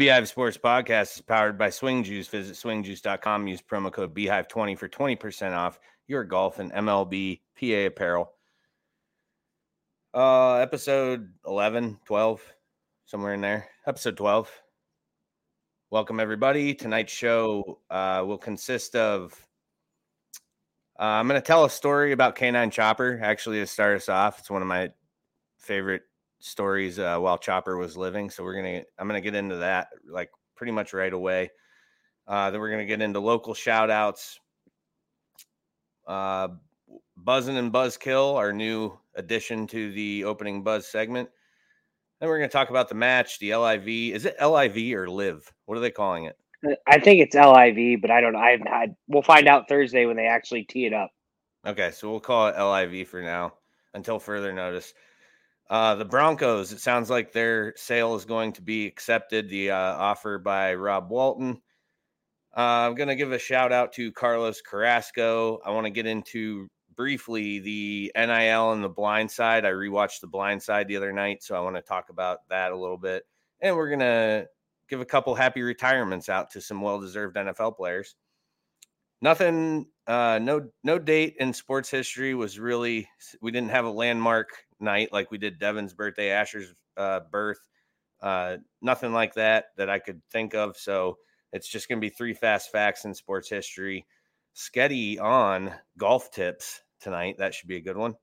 Beehive Sports Podcast is powered by Swing Juice. Visit swingjuice.com. Use promo code Beehive20 for 20% off your golf and MLB PA apparel. Uh, episode 11, 12, somewhere in there. Episode 12. Welcome, everybody. Tonight's show uh, will consist of uh, I'm going to tell a story about Canine Chopper, actually, to start us off. It's one of my favorite stories uh, while Chopper was living. So we're gonna I'm gonna get into that like pretty much right away. Uh, then we're gonna get into local shout outs. Uh, Buzzing and Buzzkill, our new addition to the opening Buzz segment. Then we're to talk about the match, the LIV. Is it LIV or Live? What are they calling it? I think it's LIV, but I don't know. I've had. We'll find out Thursday when they actually tee it up. Okay, so we'll call it LIV for now until further notice. Uh, the Broncos, it sounds like their sale is going to be accepted, the uh, offer by Rob Walton. Uh, I'm going to give a shout out to Carlos Carrasco. I want to get into briefly the NIL and the blind side. I rewatched the blind side the other night, so I want to talk about that a little bit. And we're going to give a couple happy retirements out to some well deserved NFL players. Nothing, uh, no, no date in sports history was really, we didn't have a landmark night like we did Devin's birthday, Asher's uh, birth. Uh, nothing like that that I could think of. So it's just going to be three fast facts in sports history. Sketty on golf tips tonight. That should be a good one.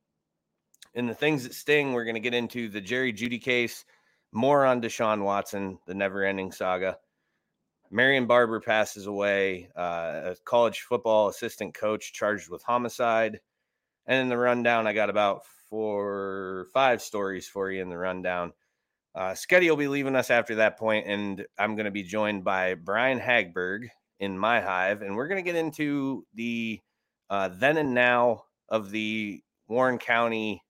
And the things that sting, we're going to get into the Jerry Jeudy case, more on Deshaun Watson, the never ending saga. Marion Barber passes away, uh, a college football assistant coach charged with homicide. And in the rundown, I got about four, five stories for you in the rundown. Uh, Sketty will be leaving us after that point, and I'm going to be joined by Brian Hagberg in my hive, and we're going to get into the uh, then and now of the Warren County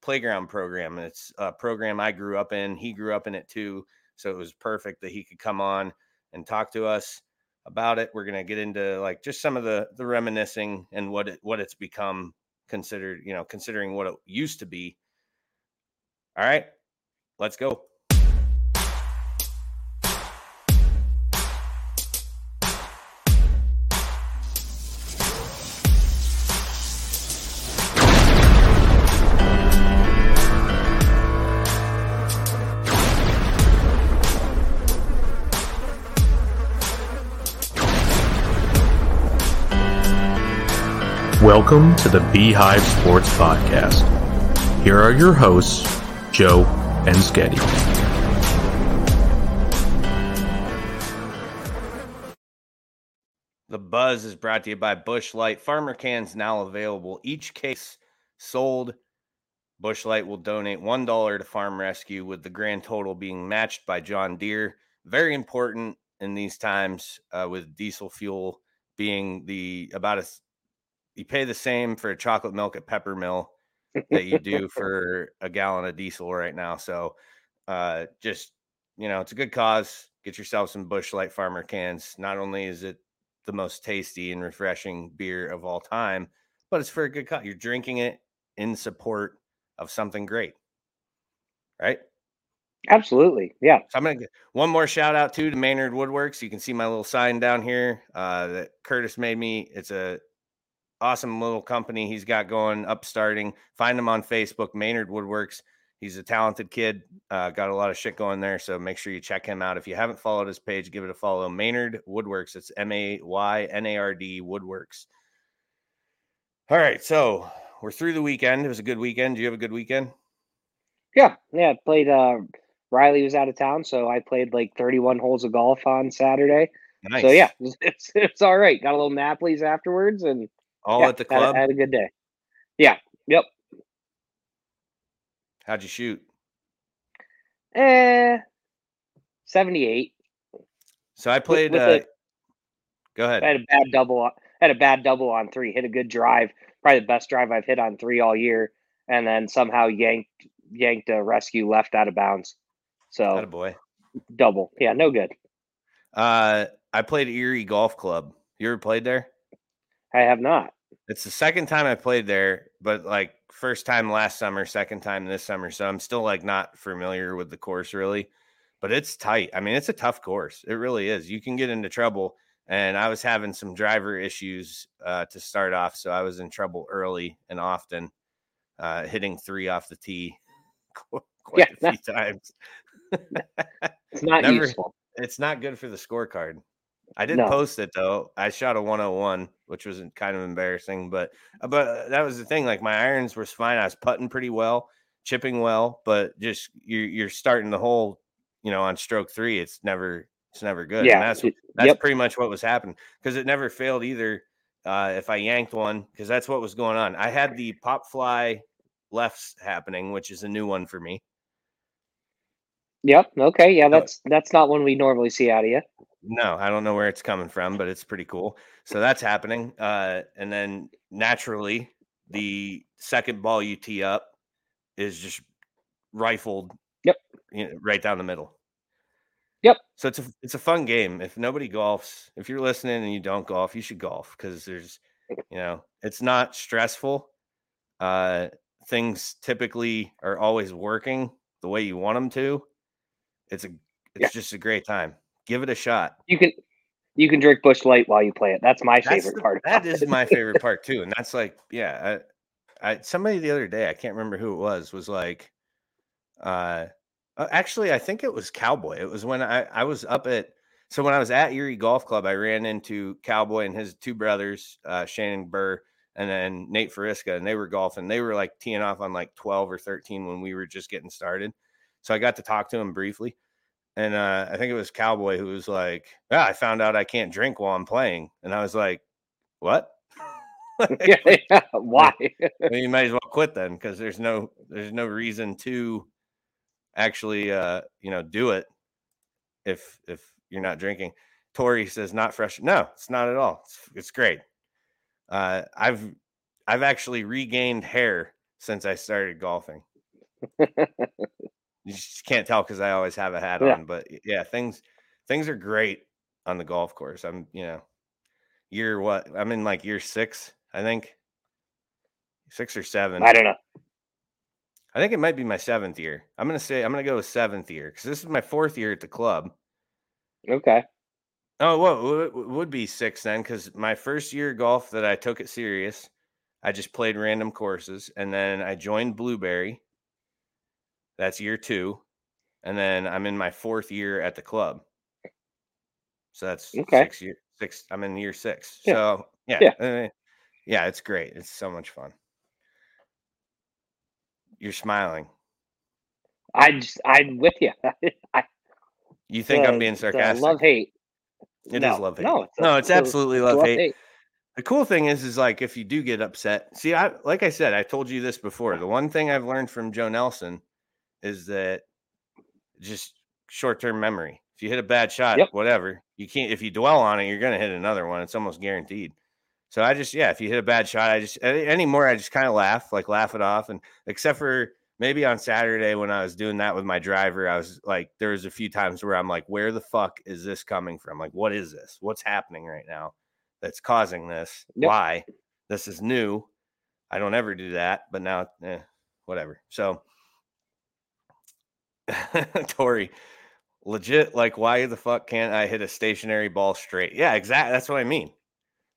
playground program. It's a program I grew up in. He grew up in it too, so it was perfect that he could come on and talk to us about it. We're going to get into like just some of the the reminiscing and what it what it's become considered, you know, considering what it used to be. All right, let's go. Welcome to the Beehive Sports Podcast. Here are your hosts, Joe and Sketty. The Buzz is brought to you by Busch Light. Farmer cans now available. Each case sold. Busch Light will donate $1 to Farm Rescue, with the grand total being matched by John Deere. Very important in these times uh, with diesel fuel being the about a you pay the same for chocolate milk at Peppermill that you do for a gallon of diesel right now. So uh, just you know, it's a good cause. Get yourself some Busch Light Farmer cans. Not only is it the most tasty and refreshing beer of all time, but it's for a good cause. You're drinking it in support of something great, right? Absolutely, yeah. So I'm gonna get one more shout out too to Maynard Woodworks. You can see my little sign down here uh, that Curtis made me. It's a awesome little company he's got going, upstarting. Find him on Facebook, Maynard Woodworks. He's a talented kid, uh, got a lot of shit going there. So make sure you check him out. If you haven't followed his page, give it a follow. Maynard Woodworks. It's M A Y N A R D Woodworks. All right. So we're through the weekend. It was a good weekend. Do you have a good weekend? Yeah. Yeah. Played, uh, Riley was out of town. So I played like 31 holes of golf on Saturday. Nice. So yeah, it's, it's all right. Got a little Napoli's afterwards and all yeah, at the club. Had, had a good day. Yeah. Yep. How'd you shoot? Eh, seventy-eight. So I played. With, with uh, go ahead. I had a bad double. I Had a bad double on three. Hit a good drive. Probably the best drive I've hit on three all year. And then somehow yanked yanked a rescue left out of bounds. So boy. Double. Yeah, no good. Uh I played Erie Golf Club. You ever played there? I have not. It's the second time I played there, but like first time last summer, second time this summer. So I'm still like not familiar with the course really. but it's tight. I mean, it's a tough course. It really is. You can get into trouble. And I was having some driver issues uh, to start off, so I was in trouble early and often, uh, hitting three off the tee quite yeah, a few times. it's not Never, useful. It's not good for the scorecard. I did no. post it though. I shot a 101, which was kind of embarrassing, but uh, but uh, that was the thing. Like my irons were fine. I was putting pretty well, chipping well, but just you're you're starting the hole, you know, on stroke three. It's never it's never good. Yeah, and that's that's yep. pretty much what was happening because it never failed either. Uh, if I yanked one, because that's what was going on. I had the pop fly lefts happening, which is a new one for me. Yep. Okay. Yeah, that's that's not one we normally see out of you. No, I don't know where it's coming from, but it's pretty cool. So that's happening. Uh, and then naturally, the second ball you tee up is just rifled. Yep. You know, right down the middle. Yep. So it's a it's a fun game. If nobody golfs, if you're listening and you don't golf, you should golf because there's, you know, it's not stressful. Uh, things typically are always working the way you want them to. It's a it's yeah. just a great time. Give it a shot. You can you can drink Busch Light while you play it. That's my that's favorite the, part. That is my favorite part too. And that's like, yeah, I, I somebody the other day, I can't remember who it was, was like, uh, uh, actually, I think it was Cowboy. It was when I I was up at so when I was at Erie Golf Club, I ran into Cowboy and his two brothers, uh, Shannon Burr and then Nate Fariska, and they were golfing. They were like teeing off on like 12 or 13 when we were just getting started. So I got to talk to him briefly. And uh, I think it was Cowboy who was like, "Yeah, I found out I can't drink while I'm playing." And I was like, "What? like, yeah, why? well, you might as well quit then, because there's no there's no reason to actually, uh, you know, do it if if you're not drinking." Tori says, "Not fresh. No, it's not at all. It's, it's great. Uh, I've I've actually regained hair since I started golfing." you just can't tell because I always have a hat yeah. on. But yeah, things things are great on the golf course. I'm you know year what I'm in like year six, I think six or seven. I don't know. I think it might be my seventh year. I'm gonna say I'm gonna go with seventh year because this is my fourth year at the club. Okay. Oh, well, it would be six then because my first year golf that I took it serious, I just played random courses, and then I joined Blueberry, that's year two. And then I'm in my fourth year at the club. So that's okay. six years. Six. I'm in year six. Yeah. So yeah, yeah. Uh, yeah, it's great. It's so much fun. You're smiling. I just, I'm with you. I, you think uh, I'm being sarcastic? love hate. It no, is love hate. No, it's, no, it's absolutely love, love hate. hate. The cool thing is, is like if you do get upset. See, I like I said, I told you this before. The one thing I've learned from Joe Nelson is that just short term memory. If you hit a bad shot, yep. whatever, you can't. If you dwell on it, you're going to hit another one. It's almost guaranteed. So I just, yeah, if you hit a bad shot, I just anymore, I just kind of laugh, like laugh it off. And except for maybe on Saturday when I was doing that with my driver, I was like, there was a few times where I'm like, where the fuck is this coming from? Like, what is this? What's happening right now that's causing this? Yep. Why? This is new. I don't ever do that, but now, eh, whatever. So Tori, legit, like, why the fuck can't I hit a stationary ball straight? Yeah, exactly. That's what I mean.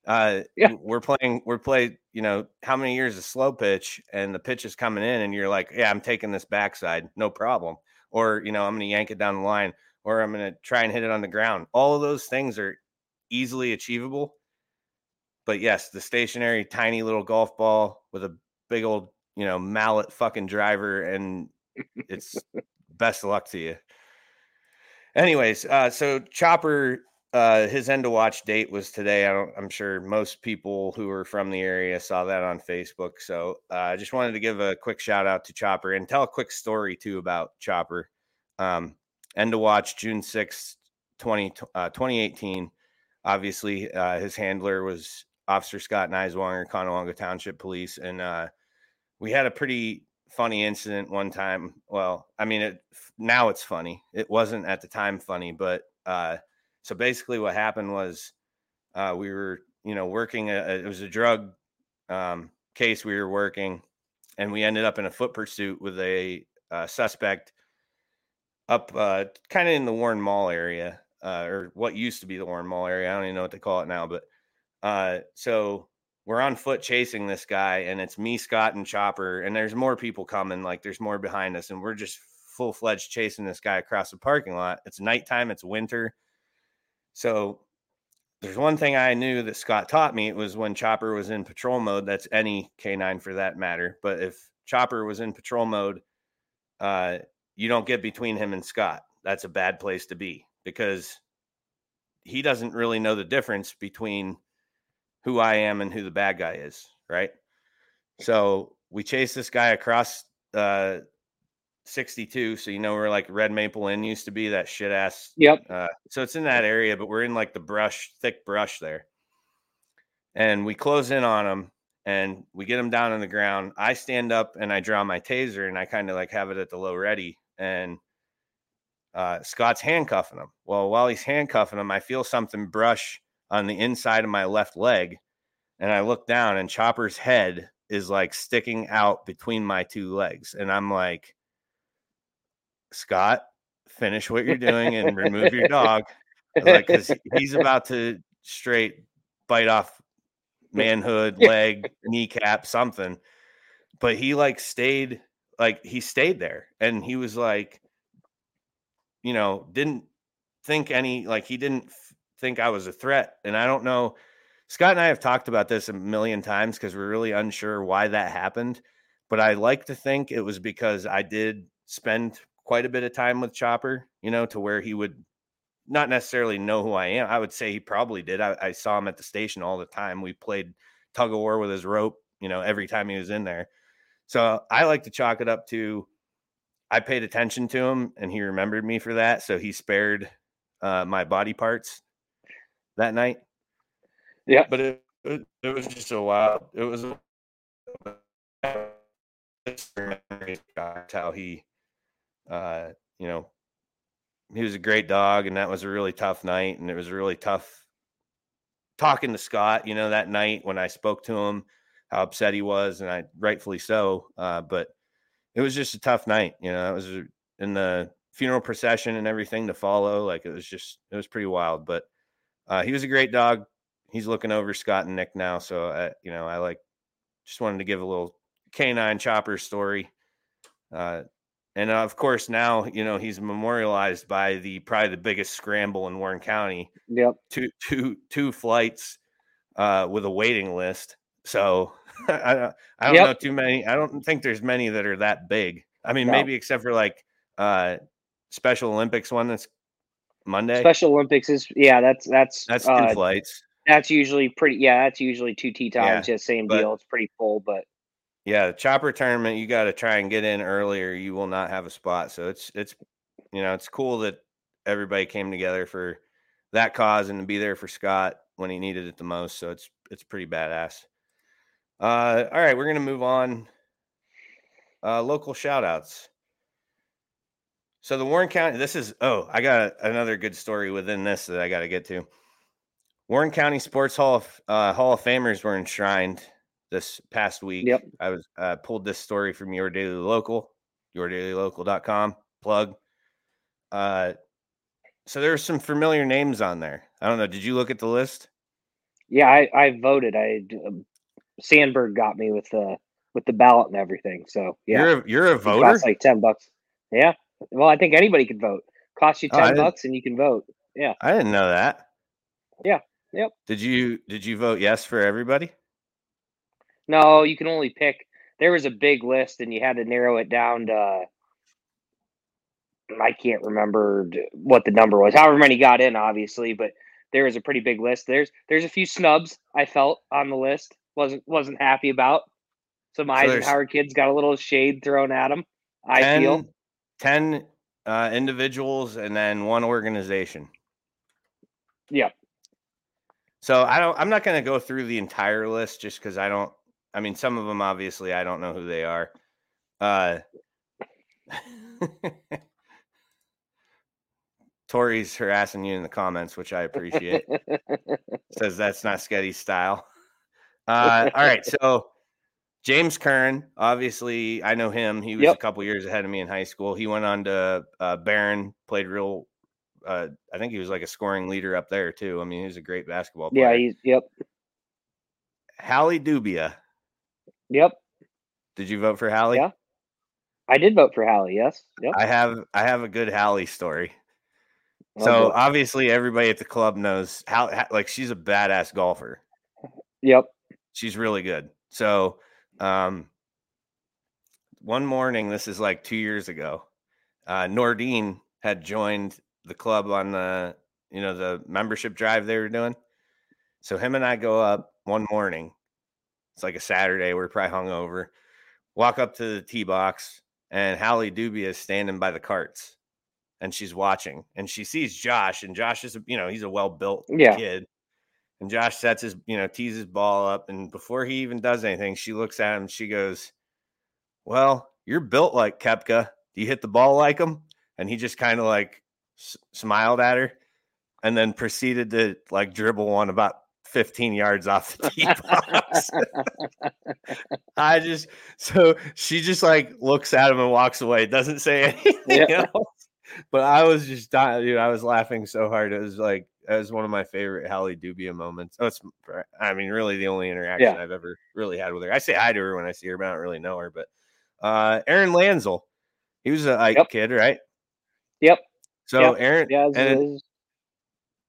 Uh, yeah, we're playing, we're playing, you know, how many years of slow pitch and the pitch is coming in, and you're like, yeah, I'm taking this backside, no problem. Or, you know, I'm going to yank it down the line, or I'm going to try and hit it on the ground. All of those things are easily achievable. But yes, the stationary, tiny little golf ball with a big old, you know, mallet fucking driver, and it's best of luck to you. Anyways, uh, so Chopper, uh, his end of watch date was today. I I'm sure most people who are from the area saw that on Facebook. So uh, I just wanted to give a quick shout out to Chopper and tell a quick story too about Chopper. Um, end of watch June 6th, 20, uh, 2018. Obviously, uh, his handler was Officer Scott Neiswanger, Conewango Township Police, and uh, we had a pretty funny incident one time. Well, I mean, it now it's funny. It wasn't at the time funny, but uh, so basically, what happened was uh, we were, you know, working. A, it was a drug um, case we were working, and we ended up in a foot pursuit with a, a suspect up uh, kind of in the Warren Mall area, uh, or what used to be the Warren Mall area. I don't even know what they call it now, but uh, so we're on foot chasing this guy, and it's me, Scott, and Chopper, and there's more people coming. Like there's more behind us, and we're just full fledged chasing this guy across the parking lot. It's nighttime, it's winter, so there's one thing I knew that Scott taught me. It was when Chopper was in patrol mode. That's any canine for that matter. But if Chopper was in patrol mode, uh, you don't get between him and Scott. That's a bad place to be because he doesn't really know the difference between who I am and who the bad guy is, right? So we chase this guy across uh, 62. So you know where like Red Maple Inn used to be, that shit ass. Yep. Uh, so it's in that area, but we're in like the brush, thick brush there. And we close in on him and we get him down on the ground. I stand up and I draw my taser and I kind of like have it at the low ready. And uh, Scott's handcuffing him. Well, while he's handcuffing him, I feel something brush on the inside of my left leg. And I look down and Chopper's head is like sticking out between my two legs. And I'm like, Scott, finish what you're doing and remove your dog. Because like, he's about to straight bite off manhood, leg, kneecap, something. But he like stayed, like he stayed there and he was like, you know, didn't think any, like he didn't think I was a threat. And I don't know. Scott and I have talked about this a million times because we're really unsure why that happened. But I like to think it was because I did spend quite a bit of time with Chopper, you know, to where he would not necessarily know who I am. I would say he probably did. I, I, saw him at the station all the time. We played tug of war with his rope, you know, every time he was in there. So I like to chalk it up to I paid attention to him and he remembered me for that. So he spared uh, my body parts that night. Yeah. But it, it, it was just a wild, it was how he uh, you know, he was a great dog, and that was a really tough night, and it was really tough talking to Scott. You know, that night when I spoke to him, how upset he was, and I rightfully so. Uh, but it was just a tough night. You know, it was in the funeral procession and everything to follow. Like it was just, it was pretty wild. But uh, he was a great dog. He's looking over Scott and Nick now, so I, you know, I like just wanted to give a little canine chopper story. Uh, and uh, of course, now you know he's memorialized by the probably the biggest scramble in Warren County. Yep, two two two flights uh, with a waiting list. So I don't, I don't yep. know too many. I don't think there's many that are that big. I mean, no. maybe except for like uh, Special Olympics one that's Monday. Special Olympics is yeah, that's that's that's two uh, flights. That's usually pretty. Yeah, that's usually two tea times. Yeah, same but, deal. It's pretty full, but yeah, the chopper tournament, you got to try and get in earlier. You will not have a spot. So it's it's you know, it's cool that everybody came together for that cause and to be there for Scott when he needed it the most. So it's it's pretty badass. Uh all right, we're gonna move on. Uh local shout outs. So the Warren County, this is oh, I got another good story within this that I got to get to. Warren County Sports Hall of uh, Hall of Famers were enshrined this past week. Yep. I was uh, pulled this story from your daily local, yourdailylocal.com plug. Uh, so there's some familiar names on there. I don't know. Did you look at the list? Yeah, I, I voted. I um, Sandberg got me with the with the ballot and everything. So yeah, you're a, you're a voter. Like ten bucks. Yeah. Well, I think anybody can vote. Cost you oh, ten oh, bucks and you can vote. Yeah. I didn't know that. Yeah. Yep. Did you did you vote yes for everybody? No, you can only pick. There was a big list, and you had to narrow it down to. I can't remember what the number was. However many got in, obviously, but there was a pretty big list. There's there's a few snubs I felt on the list. wasn't wasn't happy about. Some so Eisenhower kids got a little shade thrown at them. I 10, feel ten uh, individuals and then one organization. Yeah. So I don't. I'm not going to go through the entire list just because I don't. I mean, some of them obviously I don't know who they are. Uh, Tori's harassing you in the comments, which I appreciate. Says that's not Sketty's style. Uh, all right, so James Kern, obviously, I know him. He was Yep. a couple years ahead of me in high school. He went on to uh, Barron, played real. Uh, I think he was like a scoring leader up there too. I mean, he was a great basketball player. Yeah, he's yep, Hallie Dubia. yep. Did you vote for Hallie? Yeah. I did vote for Hallie. Yes. Yep. I have. I have a good Hallie story. Oh, So obviously, everybody at the club knows how. Like she's a badass golfer. yep. She's really good. So, um, one morning, this is like two years ago, uh, Nordine had joined the club on the, you know, the membership drive they were doing. So him and I go up one morning. It's like a Saturday. We're probably hungover. Walk up to the tee box, and Hallie Dubia is standing by the carts, and she's watching, and she sees Josh, and Josh is, you know, he's a well built Yeah. kid. And Josh sets his, you know, tees his ball up. And before he even does anything, she looks at him. She goes, Well, you're built like Koepka. Do you hit the ball like him? And he just kind of like s- smiled at her and then proceeded to like dribble one about 15 yards off the tee box. I just, so she just like looks at him and walks away, doesn't say anything Yeah. else. But I was just dying, dude. I was laughing so hard. It was like, that was one of my favorite Hallie Dubia moments. Oh, it's, I mean, really the only interaction I've ever really had with her. I say hi to her when I see her, but I don't really know her. But uh Aaron Lanzel, he was a Ike Yep. kid, right? Yep. So Yep. Aaron, Yeah. and,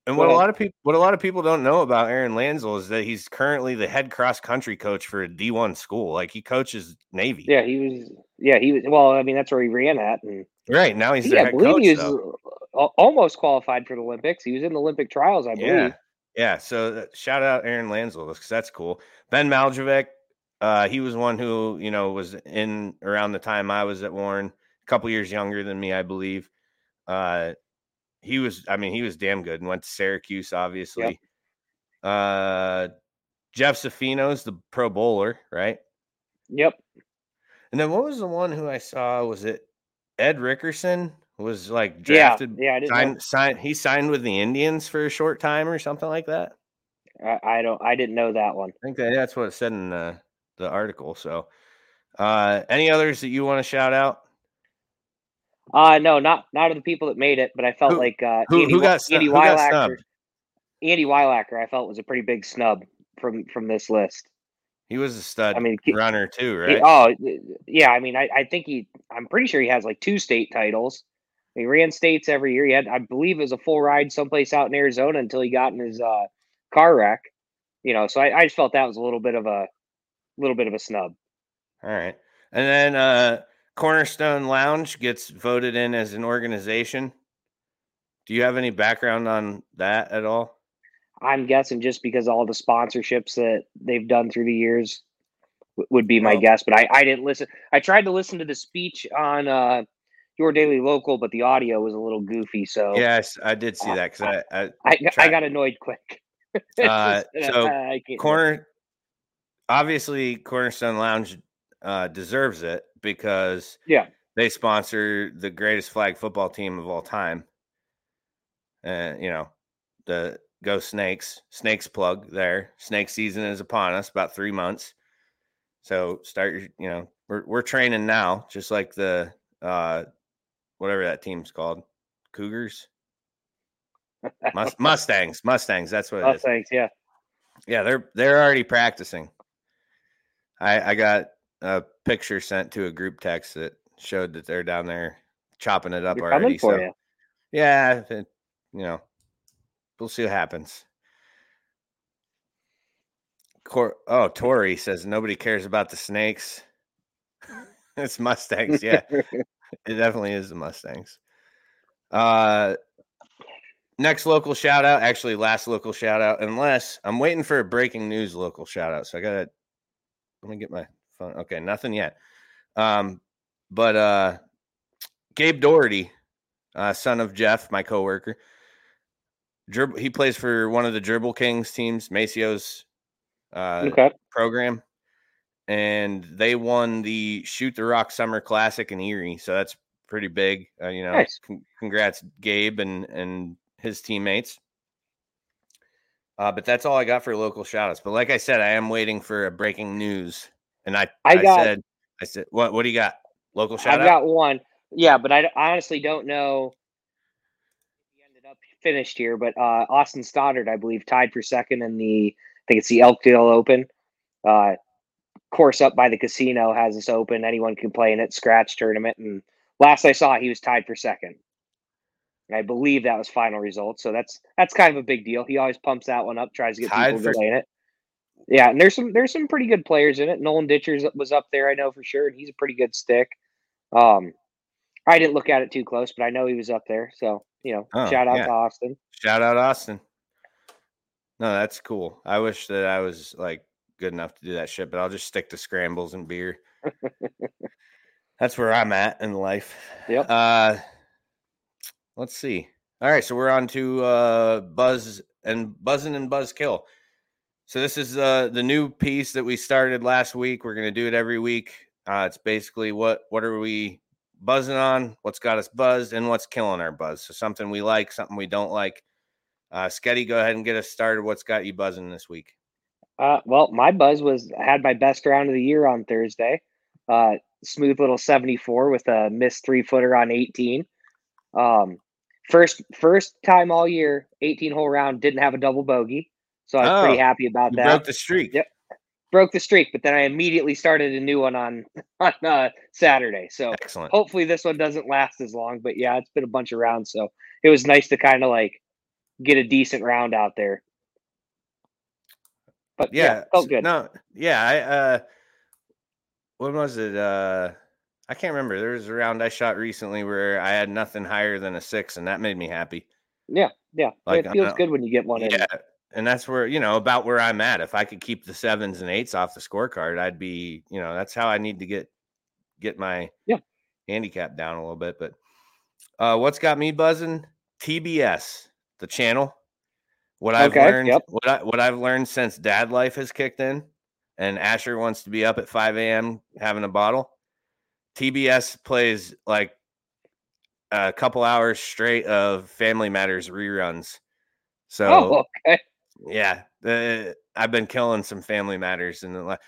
and what a lot of people, what a lot of people don't know about Aaron Lanzel is that he's currently the head cross country coach for a D1 school. Like he coaches Navy. yeah. He was. Yeah. He was. Well, I mean, that's where he ran at, and Right now he's he, their I believe coach. he was though. Al- almost qualified for the Olympics. He was in the Olympic trials, I believe. Yeah. Yeah. So uh, shout out Aaron Lanzel because that's cool. Ben Maljevic, uh, he was one who, you know, was in around the time I was at Warren, a couple years younger than me, I believe. Uh, he was, I mean, he was damn good and went to Syracuse, obviously. Uh, Jeff Safino's the pro bowler, right? Yep. And then what was the one who I saw? Was it Ed Rickerson? Was like drafted, Yeah. I didn't. know. signed, signed, he signed with the Indians for a short time or something like that. I, I don't. I didn't know that one. I think that, that's what it said in the, the article. So, uh, any others that you want to shout out? Uh no, not not of the people that made it, but I felt Who- like uh, Who, Andy, who got, Andy who Weilacker. snubbed? Andy Weilacker, I felt was a pretty big snub from from this list. He was a stud I mean, runner too, He- right? oh, yeah. I mean, I, I think he. I'm pretty sure he has like two state titles. He ran states every year. He had, I believe, it was a full ride someplace out in Arizona until he got in his uh, car wreck. You know, so I, I just felt that was a little bit of a little bit of a snub. All right. And then uh, Cornerstone Lounge gets voted in as an organization. Do you have any background on that at all? I'm guessing just because all the sponsorships that they've done through the years w- would be my Well- guess. But I, I didn't listen. I tried to listen to the speech on uh, your daily local, but the audio was a little goofy. So Yes, I did see Uh, that because I, I I, I got annoyed quick. Uh, Just, so corner obviously cornerstone lounge uh deserves it because Yeah. they sponsor the greatest flag football team of all time and you know the go snakes snakes plug there snake season is upon us about three months so start your you know we're, we're training now just like the uh whatever that team's called cougars Mus- mustangs mustangs that's what it Oh, is. Yeah. yeah, they're they're already practicing. I I got a picture sent to a group text that showed that they're down there chopping it up They're already. so you. yeah, it- you know, we'll see what happens. Cor- oh, Tori says nobody cares about the snakes. it's Mustangs, yeah. It definitely is the Mustangs. Uh next local shout out, actually last local shout out, unless I'm waiting for a breaking news local shout out. So I gotta let me get my phone. Okay, nothing yet. Um, but uh Gabe Doherty, uh, son of Jeff, my coworker. Dribble, he plays for one of the Dribble Kings teams, Macio's uh, okay. program, and they won the Shoot the Rock Summer Classic in Erie. So that's pretty big. Uh, you know, Nice. con- congrats, Gabe and and his teammates. Uh, but that's all I got for local shout outs. But like I said, I am waiting for a breaking news And I, I, I got, said, I said, what, what do you got? Local shout I've got one. Yeah, but I honestly don't know. He ended up finished here, but uh, Austin Stoddard, I believe, tied for second in the. I think it's the Elkdale Open. Uh, course up by the casino has this open. Anyone can play in it. Scratch tournament, and last I saw, he was tied for second. And I believe that was final results. So that's that's kind of a big deal. He always pumps that one up, tries to get tied people to play in it. Yeah, and there's some there's some pretty good players in it. Nolan Ditchers was up there, I know for sure, and he's a pretty good stick. Um, I didn't look at it too close, but I know he was up there. So you know, oh, shout out yeah. to Austin. Shout out Austin. No, that's cool. I wish that I was like good enough to do that shit, but I'll just stick to scrambles and beer. that's where I'm at in life. Yep. Uh, let's see. All right, so we're on to uh, Buzz and Buzzing and Buzzkill. So this is uh, the new piece that we started last week. We're going to do it every week. Uh, it's basically what what are we buzzing on, what's got us buzzed, and what's killing our buzz. So something we like, something we don't like. Uh, Sketty, go ahead and get us started. What's got you buzzing this week? Uh, well, my buzz was I had my best round of the year on Thursday. Uh, smooth little 74 with a missed three footer on 18. Um, first first time all year, 18 hole round, didn't have a double bogey. So I'm oh, pretty happy about that. Broke the streak. Yep. Broke the streak, but then I immediately started a new one on on uh, Saturday. So Excellent. hopefully this one doesn't last as long. But yeah, it's been a bunch of rounds, so it was nice to kind of like get a decent round out there. But yeah, yeah felt good. No, yeah, I uh when was it? Uh I can't remember. There was a round I shot recently where I had nothing higher than a six, and that made me happy. Yeah, yeah. Like, it feels good when you get one yeah, in. and that's where you know about where I'm at. If I could keep the sevens and eights off the scorecard, I'd be, you know, that's how I need to get get my yeah handicap down a little bit. But uh, what's got me buzzing? TBS, the channel. What I've okay, learned, yep. what I what I've learned since dad life has kicked in, and Asher wants to be up at 5 a.m. having a bottle. TBS plays like a couple hours straight of Family Matters reruns. So, oh, okay. yeah, the, I've been killing some Family Matters and the last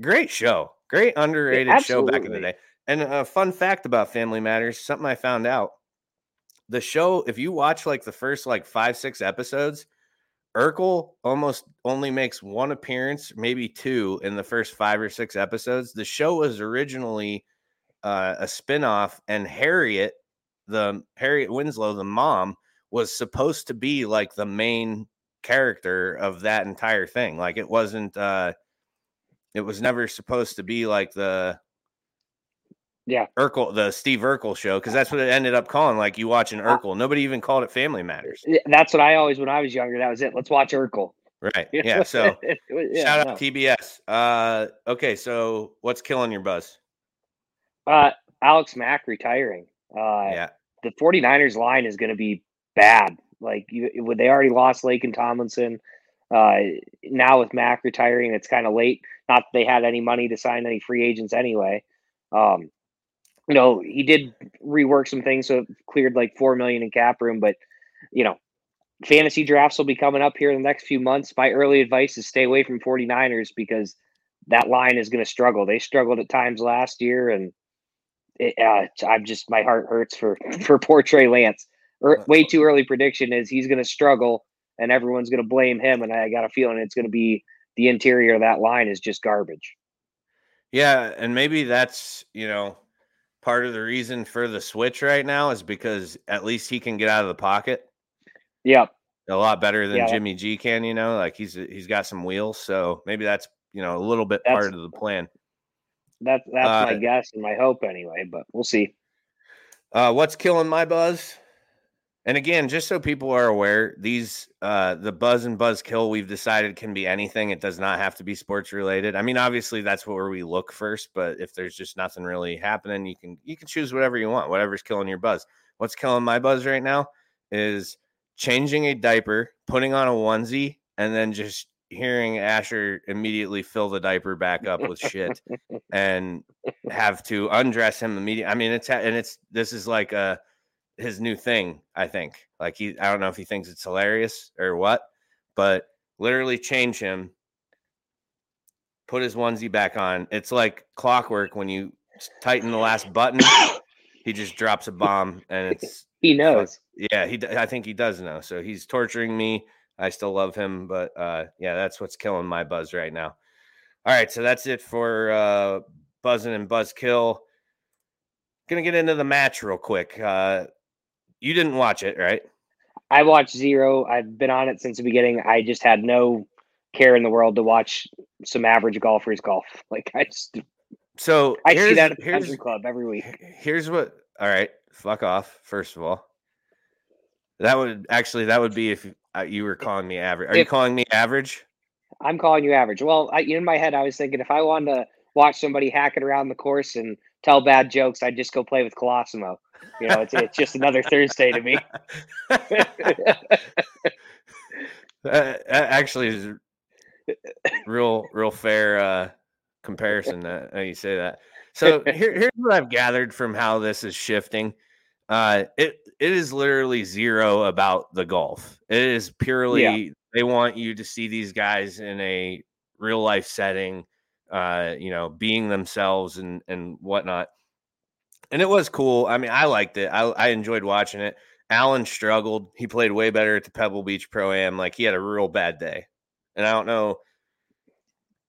great show, great underrated yeah, show back in the day. And a fun fact about Family Matters, something I found out: the show, if you watch like the first like five six episodes, Urkel almost only makes one appearance, maybe two, in the first five or six episodes. The show was originally uh, a spinoff, and Harriet, the Harriet Winslow, the mom, was supposed to be like the main character of that entire thing. Like it wasn't. uh It was never supposed to be like the yeah Urkel, the Steve Urkel show, because that's what it ended up calling. Like you watching Urkel, nobody even called it Family Matters. That's what I always when I was younger. That was it. Let's watch Urkel. Right. Yeah. So yeah, shout out no. TBS. Uh, okay. So what's killing your buzz? Uh, Alex Mack retiring. Uh, yeah. The 49ers line is going to be bad. Like you, they already lost Laken Tomlinson. Uh, now with Mack retiring, it's kind of late. Not that they had any money to sign any free agents anyway. Um, you know, he did rework some things, so cleared like four million in cap room. But you know, fantasy drafts will be coming up here in the next few months. My early advice is stay away from 49ers because that line is going to struggle. They struggled at times last year, and it, uh, I'm just my heart hurts for for poor Trey Lance. Er, way too early prediction is he's going to struggle, and everyone's going to blame him. And I got a feeling it's going to be the interior of that line is just garbage. Yeah, and maybe that's you know part of the reason for the switch right now is because at least he can get out of the pocket. Yep. A lot better than yeah. Jimmy G can, you know, like he's he's got some wheels, so maybe that's you know a little bit that's, part of the plan. That's that's uh, my guess and my hope anyway, but we'll see. Uh, what's killing my buzz? And again, just so people are aware, these uh, the buzz and buzz kill we've decided can be anything. It does not have to be sports related. I mean, obviously that's where we look first, but if there's just nothing really happening, you can you can choose whatever you want, whatever's killing your buzz. What's killing my buzz right now is changing a diaper, putting on a onesie, and then just hearing Asher immediately fill the diaper back up with shit and have to undress him immediately. I mean, it's and it's this is like a his new thing. I think like he I don't know if he thinks it's hilarious or what, but literally change him, put his onesie back on. It's like clockwork when you tighten the last button. he just drops a bomb, and it's he knows. Yeah, he. I think he does know. So he's torturing me. I still love him, but uh, yeah, that's what's killing my buzz right now. All right, so that's it for uh, buzzing and buzzkill. Gonna get into the match real quick. Uh, you didn't watch it, right? I watched zero. I've been on it since the beginning. I just had no care in the world to watch some average golfers golf. Like I just so I see that at the country club every week. Here's what. All right, fuck off. First of all, that would actually that would be if uh, you were calling me average. Are if, you calling me average? I'm calling you average. Well, I, in my head, I was thinking if I wanted to watch somebody hacking around the course and tell bad jokes, I'd just go play with Colosimo. You know, it's, it's just another Thursday to me. that actually is real, real fair uh, comparison. That you say that. So here, here's what I've gathered from how this is shifting. Uh, it it is literally zero about the golf. It is purely yeah. they want you to see these guys in a real life setting, uh, you know, being themselves and and whatnot. And it was cool. I mean, I liked it. I, I enjoyed watching it. Allen struggled. He played way better at the Pebble Beach Pro Am. Like he had a real bad day, and I don't know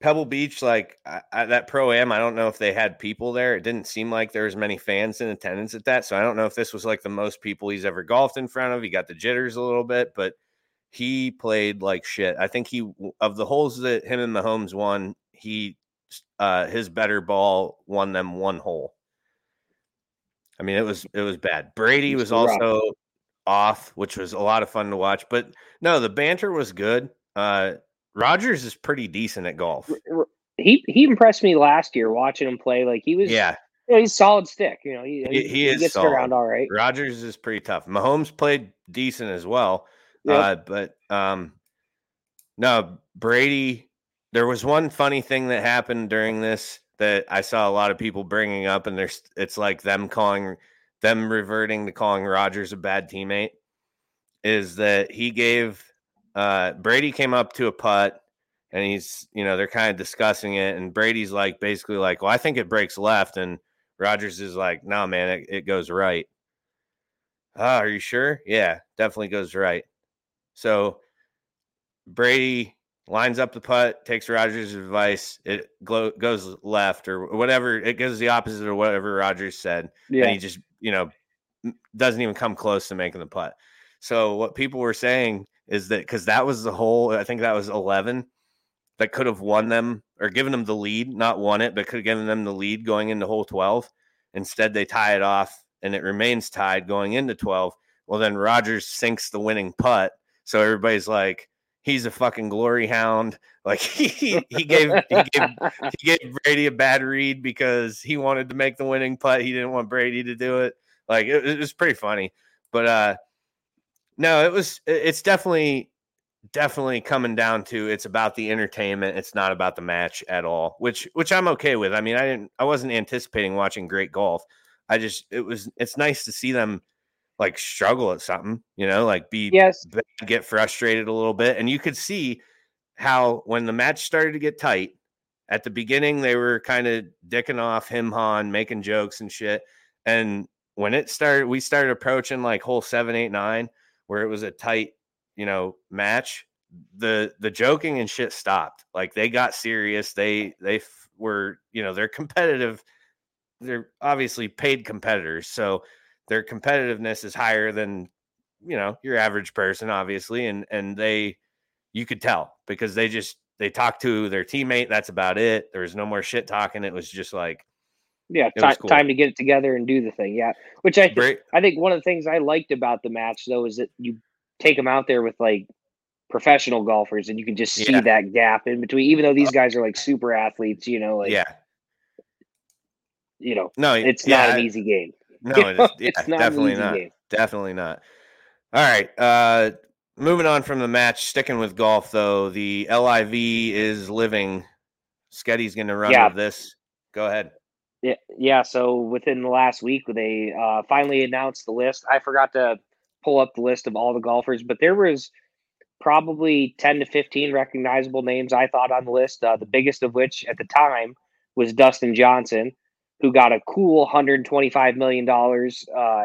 Pebble Beach, like I, I, that pro am, I don't know if they had people there. It didn't seem like there was many fans in attendance at that. So I don't know if this was like the most people he's ever golfed in front of. He got the jitters a little bit, but he played like shit. I think he of the holes that him and Mahomes won, he uh his better ball won them one hole. I mean, it was it was bad. Brady was also off, which was a lot of fun to watch. But no, the banter was good. Uh Rodgers is pretty decent at golf. He he impressed me last year watching him play. Like he was, yeah, you know, he's solid stick. You know, he, he, he, he gets solid. around all right. Rodgers is pretty tough. Mahomes played decent as well, yep. uh, but um, no Brady. There was one funny thing that happened during this that I saw a lot of people bringing up, and there's it's like them calling them reverting to calling Rodgers a bad teammate. Is that he gave uh, Brady came up to a putt and he's, you know, they're kind of discussing it. And Brady's like, basically, like, well, I think it breaks left. And Rodgers is like, no, man, it, it goes right. Ah, are you sure? Yeah, definitely goes right. So Brady lines up the putt, takes Rodgers' advice. It glo- goes left or whatever. It goes the opposite of whatever Rodgers said. Yeah. And he just, you know, doesn't even come close to making the putt. So what people were saying is that because that was the whole, I think that was 11 that could have won them or given them the lead, not won it, but could have given them the lead going into hole 12. Instead, they tie it off and it remains tied going into 12. Well, then Rodgers sinks the winning putt. So everybody's like, he's a fucking glory hound. Like he he gave he gave he gave Brady a bad read because he wanted to make the winning putt. He didn't want Brady to do it. Like it, it was pretty funny. But uh no, it was. It's definitely, definitely coming down to it's about the entertainment. It's not about the match at all, which which I'm okay with. I mean, I didn't, I wasn't anticipating watching great golf. I just, it was, it's nice to see them like struggle at something, you know, like be yes, get frustrated a little bit, and you could see how when the match started to get tight at the beginning, they were kind of dicking off him, Han, making jokes and shit, and when it started, we started approaching like hole seven, eight, nine where it was a tight, you know, match, the the joking and shit stopped. Like they got serious. They they f- were, you know, they're competitive. They're obviously paid competitors, so their competitiveness is higher than you know your average person, obviously, and and they you could tell because they just they talked to their teammate. That's about it. There was no more shit talking. It was just like yeah, t- cool. time to get it together and do the thing. Yeah, which I th- I think one of the things I liked about the match though is that you take them out there with like professional golfers and you can just see yeah. that gap in between. Even though these uh guys are like super athletes, you know, like yeah, you know, no, it's yeah, not an easy game. No, it's, yeah, it's not definitely not. Game. Definitely not. All right. Uh moving on from the match, sticking with golf though, the LIV is living. Sketti's going to run yeah. with this. Go ahead. Yeah, yeah. So within the last week, they uh, finally announced the list. I forgot to pull up the list of all the golfers, but there was probably 10 to 15 recognizable names I thought on the list. Uh, the biggest of which at the time was Dustin Johnson, who got a cool $125 million uh,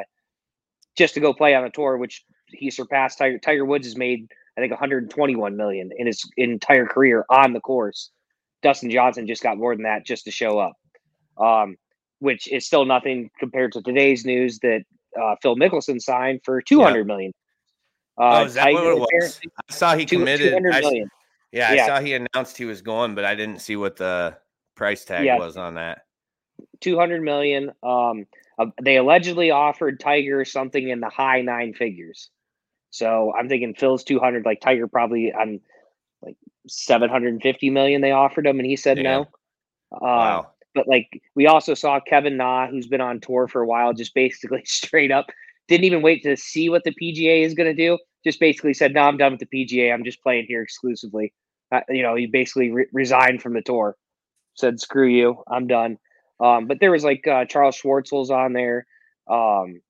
just to go play on the tour, which he surpassed Tiger. Tiger Woods has made, I think, 121 million in his entire career on the course. Dustin Johnson just got more than that just to show up, um, which is still nothing compared to today's news that uh, Phil Mickelson signed for two hundred yeah. million. Uh, oh, is that Tiger what it was? I saw he committed. I, yeah, I saw he announced he was going, but I didn't see what the price tag yeah. was on that. 200 million. Um, they allegedly offered Tiger something in the high nine figures. So I'm thinking Phil's 200, like Tiger probably on like 750 million they offered him, and he said no. Uh, wow. But like we also saw Kevin Na, who's been on tour for a while, just basically straight up didn't even wait to see what the PGA is going to do. Just basically said, "No, I'm done with the PGA. I'm just playing here exclusively." Uh, you know, he basically re- resigned from the tour. Said, "Screw you, I'm done." Um, but there was like uh, Charles Schwartzel's on there. Um,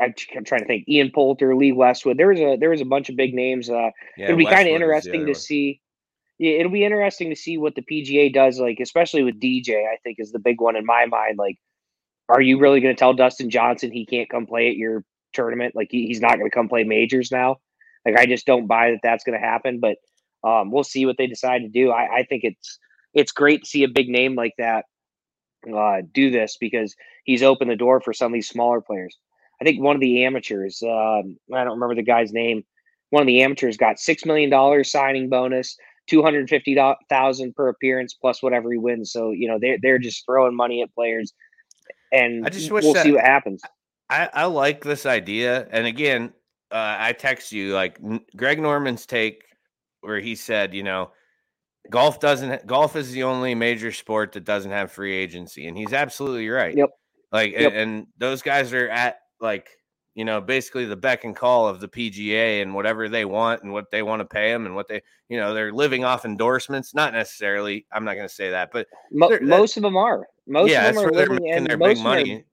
I'm, trying to think. Ian Poulter, Lee Westwood. There was a there was a bunch of big names. Uh, yeah, it'd be kind of interesting to one. see. Yeah, it'll be interesting to see what the PGA does. Like, especially with DJ, I think is the big one in my mind. Like, are you really going to tell Dustin Johnson he can't come play at your tournament? Like, he, he's not going to come play majors now. Like, I just don't buy that that's going to happen. But um, we'll see what they decide to do. I, I think it's it's great to see a big name like that uh, do this because he's opened the door for some of these smaller players. I think one of the amateurs, um, I don't remember the guy's name. One of the amateurs got six million dollars signing bonus, two hundred fifty thousand per appearance plus whatever he wins. So you know they're they're just throwing money at players, and I just wish we'll see what happens. I, I like this idea, and again, uh, I text you like Greg Norman's take where he said, you know, golf doesn't golf is the only major sport that doesn't have free agency and he's absolutely right. Yep. Like yep. And, those guys are at like you know basically the beck and call of the pga and whatever they want and what they want to pay them and what they you know they're living off endorsements. Not necessarily i'm not going to say that but Mo- most of them are. Most yeah, of them are living and their big money.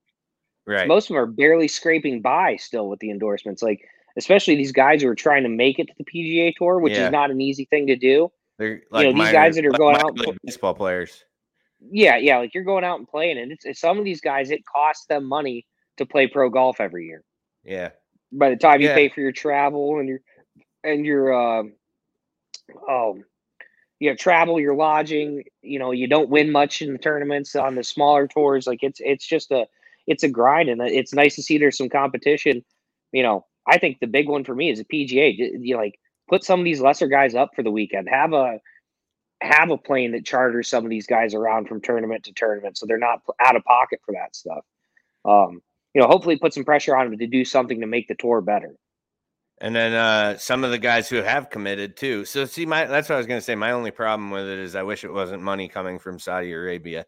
are, right. most of them are barely scraping by still with the endorsements like especially these guys who are trying to make it to the pga tour which yeah. is not an easy thing to do they're like you know, these minor, guys that are going out like baseball players. Yeah, yeah, like you're going out and playing, and it's, it's, some of these guys. It costs them money to play pro golf every year. Yeah. By the time you yeah. pay for your travel and your and your uh, oh, you know, travel, your lodging, you know, you don't win much in the tournaments on the smaller tours. Like it's it's just a it's a grind, and it's nice to see there's some competition. You know, I think the big one for me is the PGA. You know, like put some of these lesser guys up for the weekend. Have a have a plane that charters some of these guys around from tournament to tournament, so they're not out of pocket for that stuff. Um, you know, hopefully put some pressure on them to do something to make the tour better. And then uh, some of the guys who have committed too. So see, my that's what I was going to say. My only problem with it is I wish it wasn't money coming from Saudi Arabia.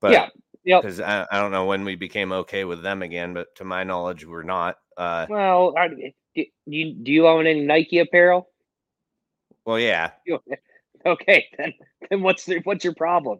But yeah, because I, I don't know when we became okay with them again, but to my knowledge, we're not. Uh, well, I, do you do you own any Nike apparel? Well, yeah. Okay, then then what's the, what's your problem?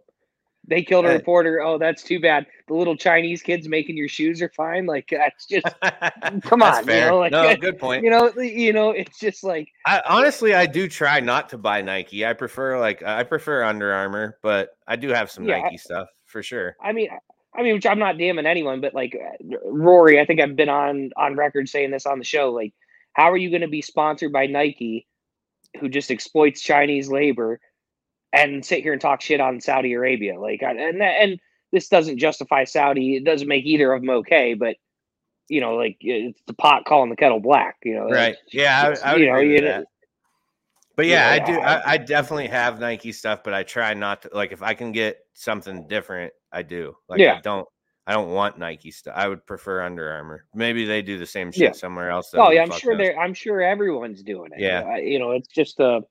They killed a uh, reporter. Oh, that's too bad. The little Chinese kids making your shoes are fine. Like that's just come on. Fair. You know, like, no, good point. You know, you know, it's just like I, honestly, I do try not to buy Nike. I prefer like I prefer Under Armour, but I do have some yeah, Nike stuff for sure. I mean, I mean, which I'm not damning anyone, but like Rory, I think I've been on on record saying this on the show. Like how are you going to be sponsored by Nike, who just exploits Chinese labor, and sit here and talk shit on Saudi Arabia? Like, and and this doesn't justify Saudi. It doesn't make either of them okay, but you know, like it's the pot calling the kettle black. You know, right? Yeah, I, I would you know, you know, But yeah, yeah I do. I, I, definitely have Nike stuff, but I try not to. Like, if I can get something different, I do. Like, yeah. I don't. I don't want Nike stuff. I would prefer Under Armour. Maybe they do the same shit yeah. somewhere else. Oh yeah, I'm sure they're. I'm sure everyone's doing it. Yeah, you know, it's just a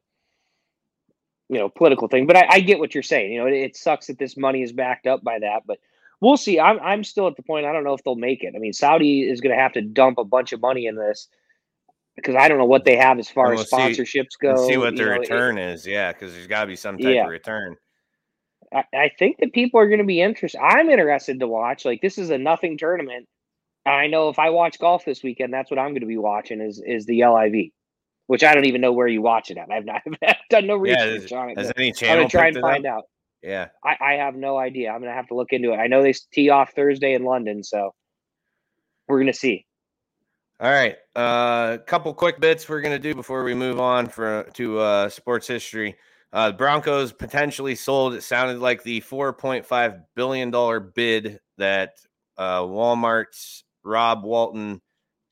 you know political thing. But I, I get what you're saying. You know, it, it, sucks that this money is backed up by that, but we'll see. I'm I'm still at the point. I don't know if they'll make it. I mean, Saudi is going to have to dump a bunch of money in this because I don't know what they have as far we'll as sponsorships see, go. See what the return it, is. Yeah, because there's got to be some type yeah. of return. I, I think that people are going to be interested. I'm interested to watch. Like this is a nothing tournament. I know if I watch golf this weekend, that's what I'm going to be watching is is the LIV. which I don't even know where you watch it at. I've not I've done no research yeah, on it. Has any channel? I'm gonna try and find out. Yeah, I, I have no idea. I'm gonna have to look into it. I know they tee off Thursday in London, so we're gonna see. All right, a uh, couple quick bits we're gonna do before we move on for to uh, sports history. Uh, Broncos potentially sold. It sounded like the 4.5 billion dollar bid that uh, Walmart's Rob Walton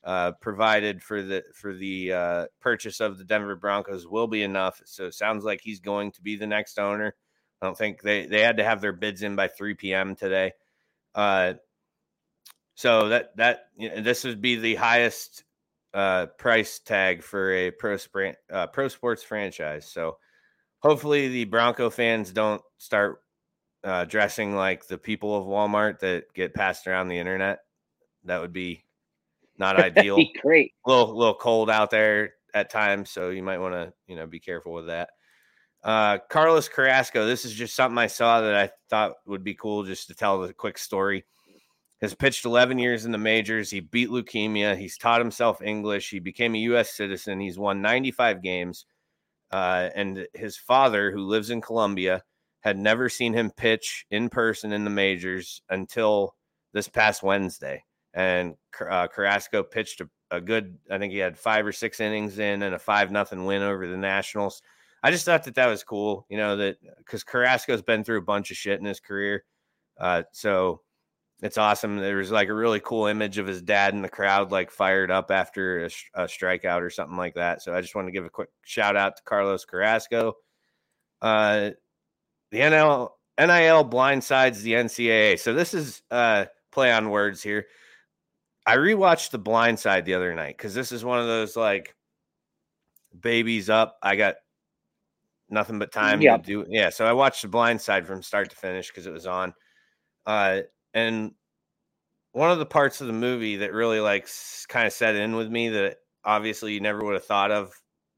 uh, provided for the for the uh, purchase of the Denver Broncos will be enough. So it sounds like he's going to be the next owner. I don't think they they had to have their bids in by 3 p.m. today. Uh, so that that you know, this would be the highest uh, price tag for a pro sprint, pro sports franchise. So hopefully the Bronco fans don't start uh, dressing like the people of Walmart that get passed around the internet. That would be not ideal. Be great. A little, little cold out there at times, so you might want to you know be careful with that. Uh, Carlos Carrasco, this is just something I saw that I thought would be cool just to tell the quick story. Has pitched 11 years in the majors. He beat leukemia. He's taught himself English. He became a U.S. citizen. He's won 95 games. Uh, and his father, who lives in Colombia, had never seen him pitch in person in the majors until this past Wednesday. And uh, Carrasco pitched a, a good, I think he had five or six innings in and a five nothing win over the Nationals. I just thought that that was cool, you know, that because Carrasco's been through a bunch of shit in his career. Uh, so it's awesome. There was like a really cool image of his dad in the crowd, like fired up after a, a strikeout or something like that. So I just want to give a quick shout out to Carlos Carrasco. Uh, the NL, NIL blindsides the NCAA. So this is uh, play on words here. I rewatched The Blind Side the other night because this is one of those like babies up. I got nothing but time yep. to do. Yeah, so I watched The Blind Side from start to finish because it was on. Uh, and one of the parts of the movie that really like kind of set in with me that obviously you never would have thought of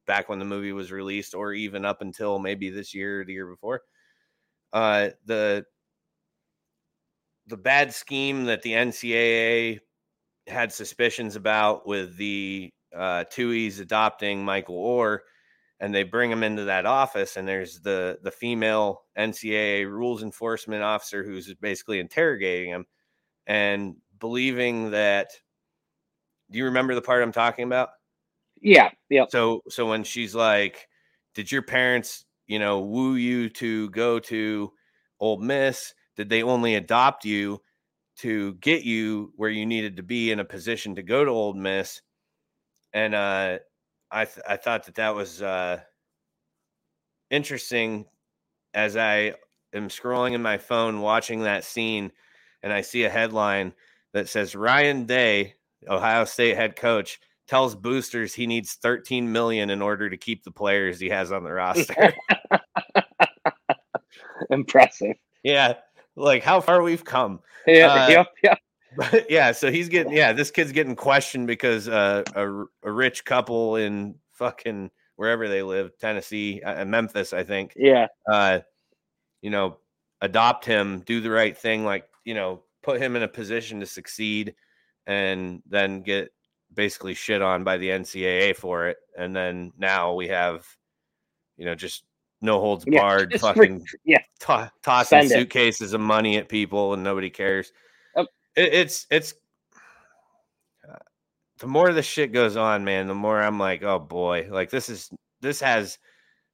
back when the movie was released or even up until maybe this year or the year before. Uh, the the bad scheme that the NCAA had suspicions about with the uh, Tuohys adopting Michael Oher, and they bring him into that office, and there's the the female NCAA rules enforcement officer who's basically interrogating him and believing that. Do you remember the part I'm talking about? Yeah, yeah. So so when she's like, "Did your parents, you know, woo you to go to Ole Miss? Did they only adopt you to get you where you needed to be in a position to go to Ole Miss?" And uh, I th- I thought that that was uh, interesting as I am scrolling in my phone watching that scene, and I see a headline that says Ryan Day, Ohio State head coach, tells boosters he needs 13 million in order to keep the players he has on the roster. Impressive. Yeah, like how far we've come. Yeah, uh, yep, yep. But yeah, so he's getting yeah, this kid's getting questioned because uh, a a rich couple in fucking wherever they live, Tennessee, uh, Memphis, I think. Yeah. Uh, you know, adopt him, do the right thing, like you know, put him in a position to succeed, and then get basically shit on by the NCAA for it, and then now we have, you know, just no holds barred, yeah, fucking yeah, to- tossing suitcases it. of money at people, and nobody cares it, it's it's uh, the more the shit goes on, man, the more I'm like, oh boy, like this is this has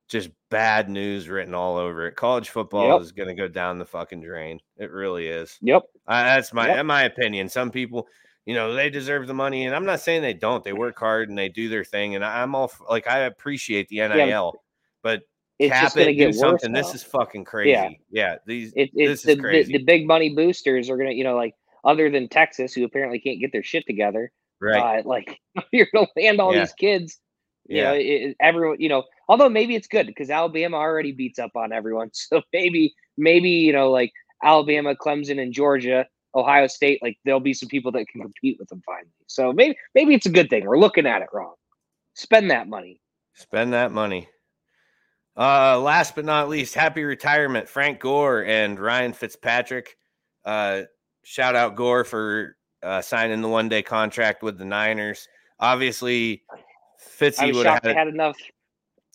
just bad news written all over it. College football yep. is going to go down the fucking drain. It really is. Yep. Uh, that's my yep. my opinion. Some people, you know, they deserve the money, and I'm not saying they don't. They work hard and they do their thing, and I'm all like, I appreciate the NIL, yeah. but it's cap just it, do something. This is fucking crazy. Yeah, yeah these it, it's the, the, the, big money boosters are gonna, you know, like other than Texas, who apparently can't get their shit together. Right. Uh, like you're gonna land all yeah. these kids. You yeah. know, it, everyone. You know, although maybe it's good because Alabama already beats up on everyone. So maybe, maybe you know, like Alabama, Clemson, and Georgia, Ohio State, like there'll be some people that can compete with them finally. So maybe, maybe it's a good thing. We're looking at it wrong. Spend that money. Spend that money. Uh, last but not least, happy retirement, Frank Gore and Ryan Fitzpatrick. Uh, shout out Gore for uh, signing the one day contract with the Niners. Obviously, Fitzy would have had, had enough.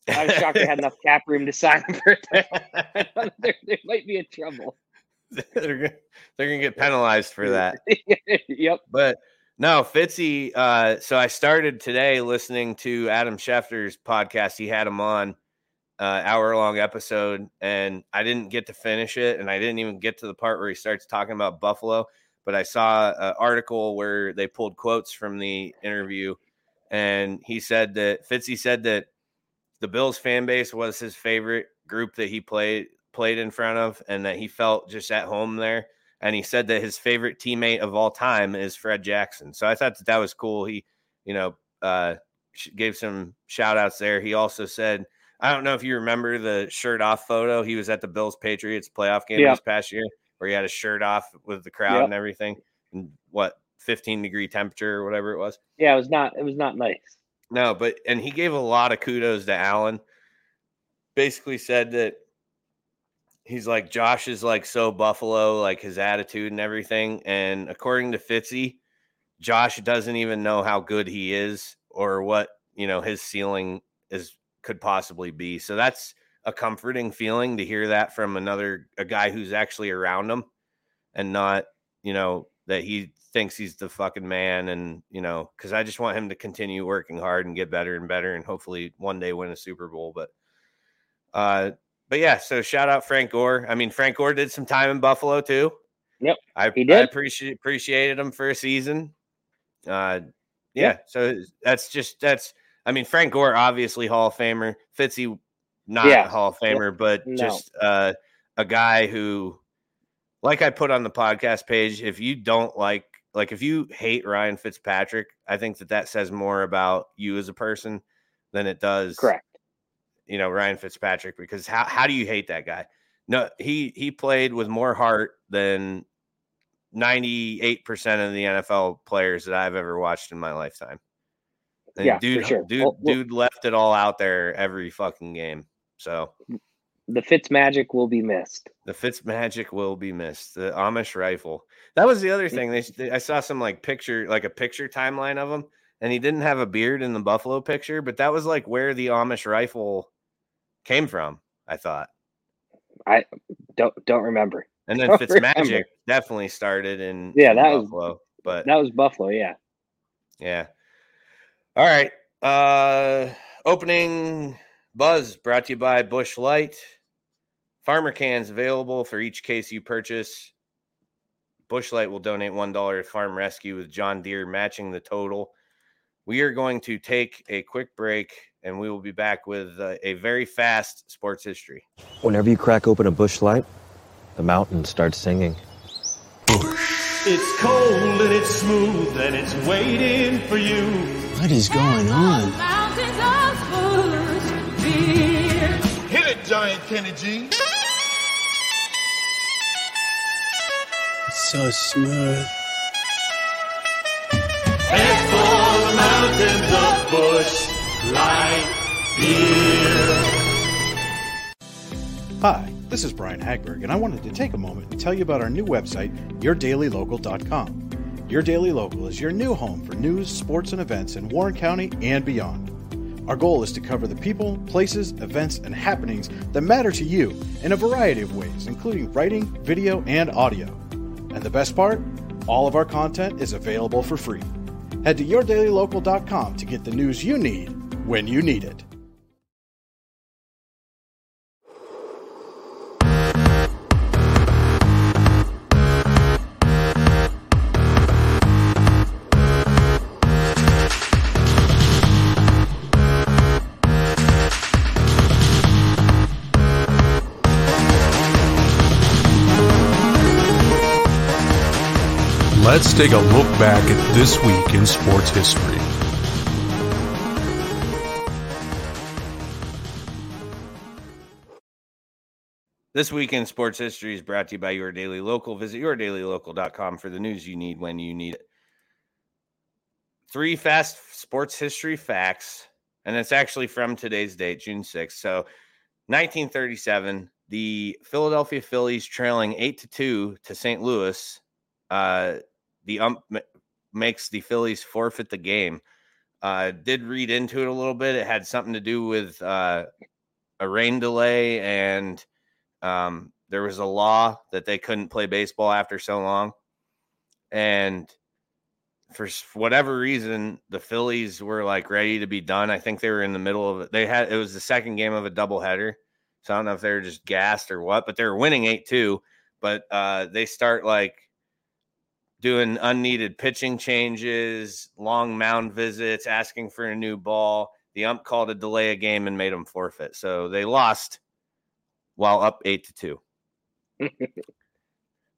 I was shocked they had enough cap room to sign him for that. there, there might be in trouble. they're gonna, they're gonna get penalized for that. yep. But no, Fitzy. Uh, so I started today listening to Adam Schefter's podcast. He had him on uh, hour long episode, and I didn't get to finish it, and I didn't even get to the part where he starts talking about Buffalo. But I saw an article where they pulled quotes from the interview, and he said that Fitzy said that the Bills fan base was his favorite group that he played played in front of, and that he felt just at home there. And he said that his favorite teammate of all time is Fred Jackson. So I thought that that was cool. He, you know, uh, gave some shout outs there. He also said, I don't know if you remember the shirt off photo. He was at the Bills Patriots playoff game this past year where he had a shirt off with the crowd yep. and everything. And what 15 degree temperature or whatever it was. Yeah, it was not it was not nice. No, but and he gave a lot of kudos to Allen. Basically said that he's like Josh is like so Buffalo, like his attitude and everything. And according to Fitzy, Josh doesn't even know how good he is or what you know his ceiling is could possibly be. So that's a comforting feeling to hear that from another a guy who's actually around him and not, you know, that he thinks he's the fucking man and, you know, cuz I just want him to continue working hard and get better and better and hopefully one day win a Super Bowl, but uh but yeah, so shout out Frank Gore. I mean, Frank Gore did some time in Buffalo too. Yep. I, he did. I appreciate appreciated him for a season. Uh yeah, yep. so that's just that's I mean, Frank Gore, obviously Hall of Famer. Fitzy, not yeah. Hall of Famer, but no. just uh, a guy who, like I put on the podcast page, if you don't like, like if you hate Ryan Fitzpatrick, I think that that says more about you as a person than it does. Correct. You know Ryan Fitzpatrick because how how do you hate that guy? No, he he played with more heart than 98% of the NFL players that I've ever watched in my lifetime. Yeah, dude, sure. dude, well, dude left it all out there every fucking game. So the Fitz magic will be missed. The Fitz magic will be missed. The Amish rifle. That was the other thing. They, they, I saw some like picture, like a picture timeline of him, and he didn't have a beard in the Buffalo picture, but that was like where the Amish rifle came from. I thought. I don't don't remember. And then Fitz magic definitely started in yeah in that Buffalo, was but that was Buffalo. Yeah. Yeah. All right. Uh opening buzz brought to you by Busch Light. Farmer cans available for each case you purchase. Busch Light will donate $1 to Farm Rescue with John Deere matching the total. We are going to take a quick break and we will be back with uh, a very fast sports history. Whenever you crack open a Busch Light, the mountain starts singing. Busch. It's cold and it's smooth and it's waiting for you. What is going on? Hit it, Giant Kenny G. It's so smooth. Head for the mountains of Busch Light Beer. Hi, this is Brian Hagberg, and I wanted to take a moment and tell you about our new website, yourdailylocal.com. Your Daily Local is your new home for news, sports, and events in Warren County and beyond. Our goal is to cover the people, places, events, and happenings that matter to you in a variety of ways, including writing, video, and audio. And the best part? All of our content is available for free. Head to yourdailylocal.com to get the news you need when you need it. Let's take a look back at this week in sports history. This week in sports history is brought to you by Your Daily Local. Visit yourdailylocal.com for the news you need when you need it. Three fast sports history facts, and it's actually from today's date, June 6th. So, 1937, the Philadelphia Phillies trailing 8 to 2 to St. Louis uh, the ump makes the Phillies forfeit the game. Uh, did read into it a little bit. It had something to do with uh, a rain delay, and um, there was a law that they couldn't play baseball after so long. And for whatever reason, the Phillies were like ready to be done. I think they were in the middle of it. They had it was the second game of a doubleheader. So I don't know if they were just gassed or what, but they were winning 8 2. But uh, they start like doing unneeded pitching changes, long mound visits, asking for a new ball. The ump called a delay a game and made them forfeit. So they lost while up 8 to 2.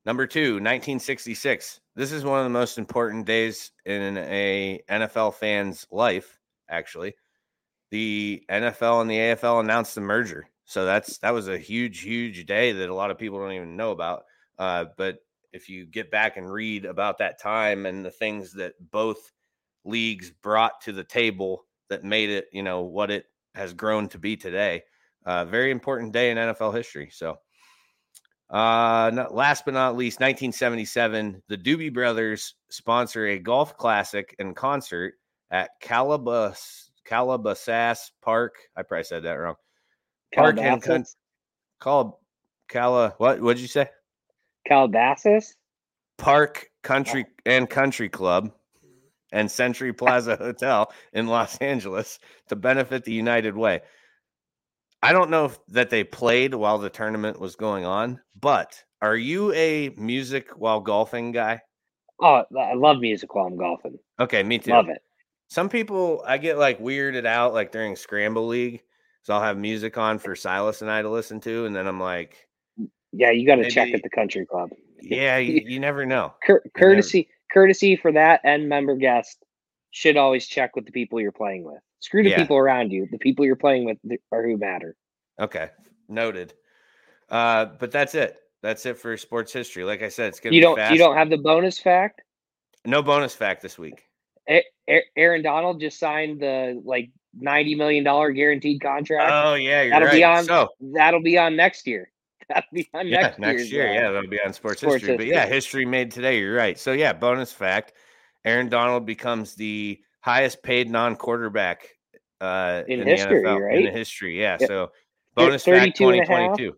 Number two, 1966. This is one of the most important days in a NFL fan's life, actually. The NFL and the AFL announced the merger. So that's that was a huge, huge day that a lot of people don't even know about. Uh, but if you get back and read about that time and the things that both leagues brought to the table that made it, you know, what it has grown to be today, uh, very important day in NFL history. So uh, not, last but not least, 1977, the Doobie Brothers sponsor a golf classic and concert at Calabas Calabasas Park. I probably said that wrong. Park and Con- Cal Cala. What? What'd you say? Calabasas. Park Country oh. and Country Club and Century Plaza Hotel in Los Angeles to benefit the United Way. I don't know if that they played while the tournament was going on, but are you a music while golfing guy? Oh, I love music while I'm golfing. Okay, me too. Love it. Some people I get like weirded out like during Scramble League. So I'll have music on for Silas and I to listen to, and then I'm like, Yeah, you got to check at the country club. Yeah, you, you never know. Cur- courtesy, never... courtesy for that and member guest should always check with the people you're playing with. Screw the yeah. people around you. The people you're playing with are who matter. Okay, noted. Uh, but that's it. That's it for sports history. Like I said, it's gonna. You don't. Fast. You don't have the bonus fact. No bonus fact this week. A- A- Aaron Donald just signed the like ninety million dollar guaranteed contract. Oh yeah, you're that'll right. be on. So that'll be on next year. That'll be on yeah, next, next year. Uh, yeah, that'll be on sports, sports history. history. But yeah, history made today. You're right. So yeah, bonus fact: Aaron Donald becomes the highest paid non-quarterback uh, in, in history, NFL, right? In history, yeah. Yep. So bonus fact: 2022.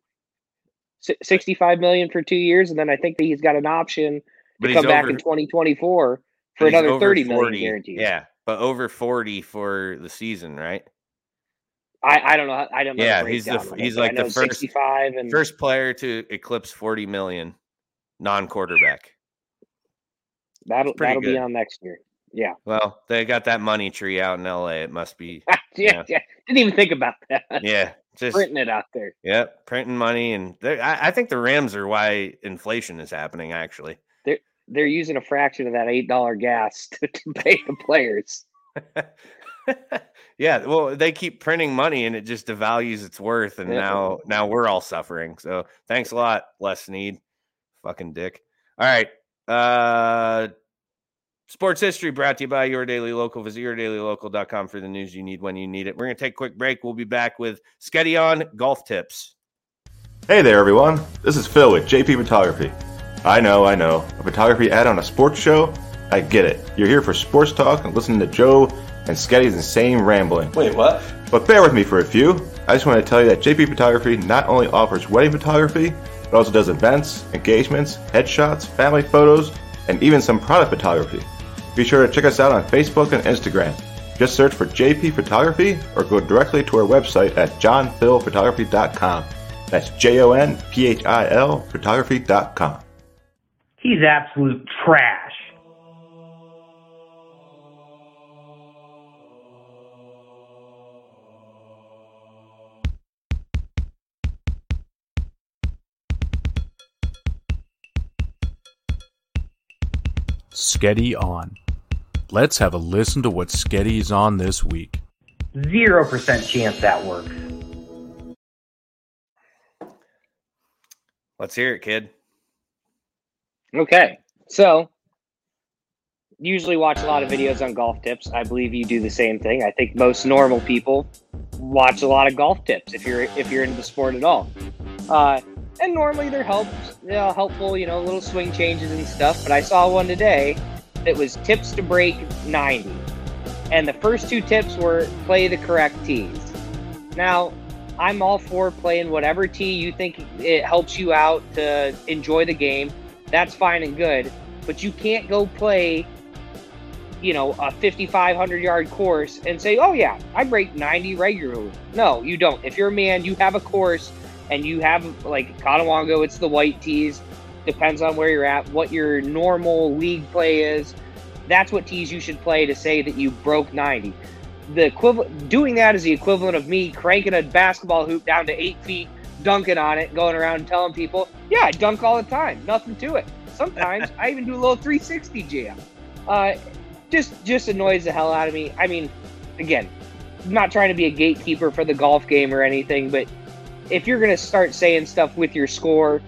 65 million for two years, and then I think that he's got an option to come back in 2024 for another 30 40, million guaranteed. Yeah, but over 40 for the season, right? I, I don't know. I don't know. Yeah, he's the he's like the first 65 and first player to eclipse 40 million non-quarterback. That'll that'll good. be on next year. Yeah. Well, they got that money tree out in LA. It must be. yeah, yeah. Didn't even think about that. Yeah. Just printing it out there. Yep, printing money, and I, I think the Rams are why inflation is happening. Actually, they're they're using a fraction of that eight dollar gas to, to pay the players. yeah, well, they keep printing money, and it just devalues its worth, and yeah. now now we're all suffering. So thanks a lot, Les Snead, fucking dick. All right, uh, Sports history brought to you by Your Daily Local. Visit yourdailylocal.com for the news you need when you need it. We're going to take a quick break. We'll be back with Sketti on golf tips. Hey there, everyone. This is Phil with JP Photography. I know, I know. A photography ad on a sports show? I get it. You're here for sports talk and listening to Joe and Sketti's insane rambling. Wait, what? But bear with me for a few. I just want to tell you that JP Photography not only offers wedding photography, but also does events, engagements, headshots, family photos, and even some product photography. Be sure to check us out on Facebook and Instagram. Just search for JP Photography or go directly to our website at jonphilphotography.com. That's J O N P H I L photography.com. He's absolute trash. Sketti on. Let's have a listen to what Sketti is on this week. 0% chance that works. Let's hear it, kid. Okay. So, usually watch a lot of videos on golf tips. I believe you do the same thing. I think most normal people watch a lot of golf tips if you're if you're into the sport at all. Uh, and normally they're helps, you know, helpful, you know, little swing changes and stuff. But I saw one today that was tips to break 90. And the first two tips were play the correct tees. Now, I'm all for playing whatever tee you think it helps you out to enjoy the game. That's fine and good. But you can't go play, you know, a 5,500 yard course and say, oh, yeah, I break 90 regularly. No, you don't. If you're a man, you have a course and you have, like, Conewango, it's the white tees. Depends on where you're at, what your normal league play is. That's what tees you should play to say that you broke 90 the equivalent doing that is the equivalent of me cranking a basketball hoop down to eight feet, dunking on it, going around and telling people, "Yeah, I dunk all the time. Nothing to it." Sometimes I even do a little 360 jam. Uh, just just annoys the hell out of me. I mean, again, I'm not trying to be a gatekeeper for the golf game or anything, but if you're gonna start saying stuff with your score,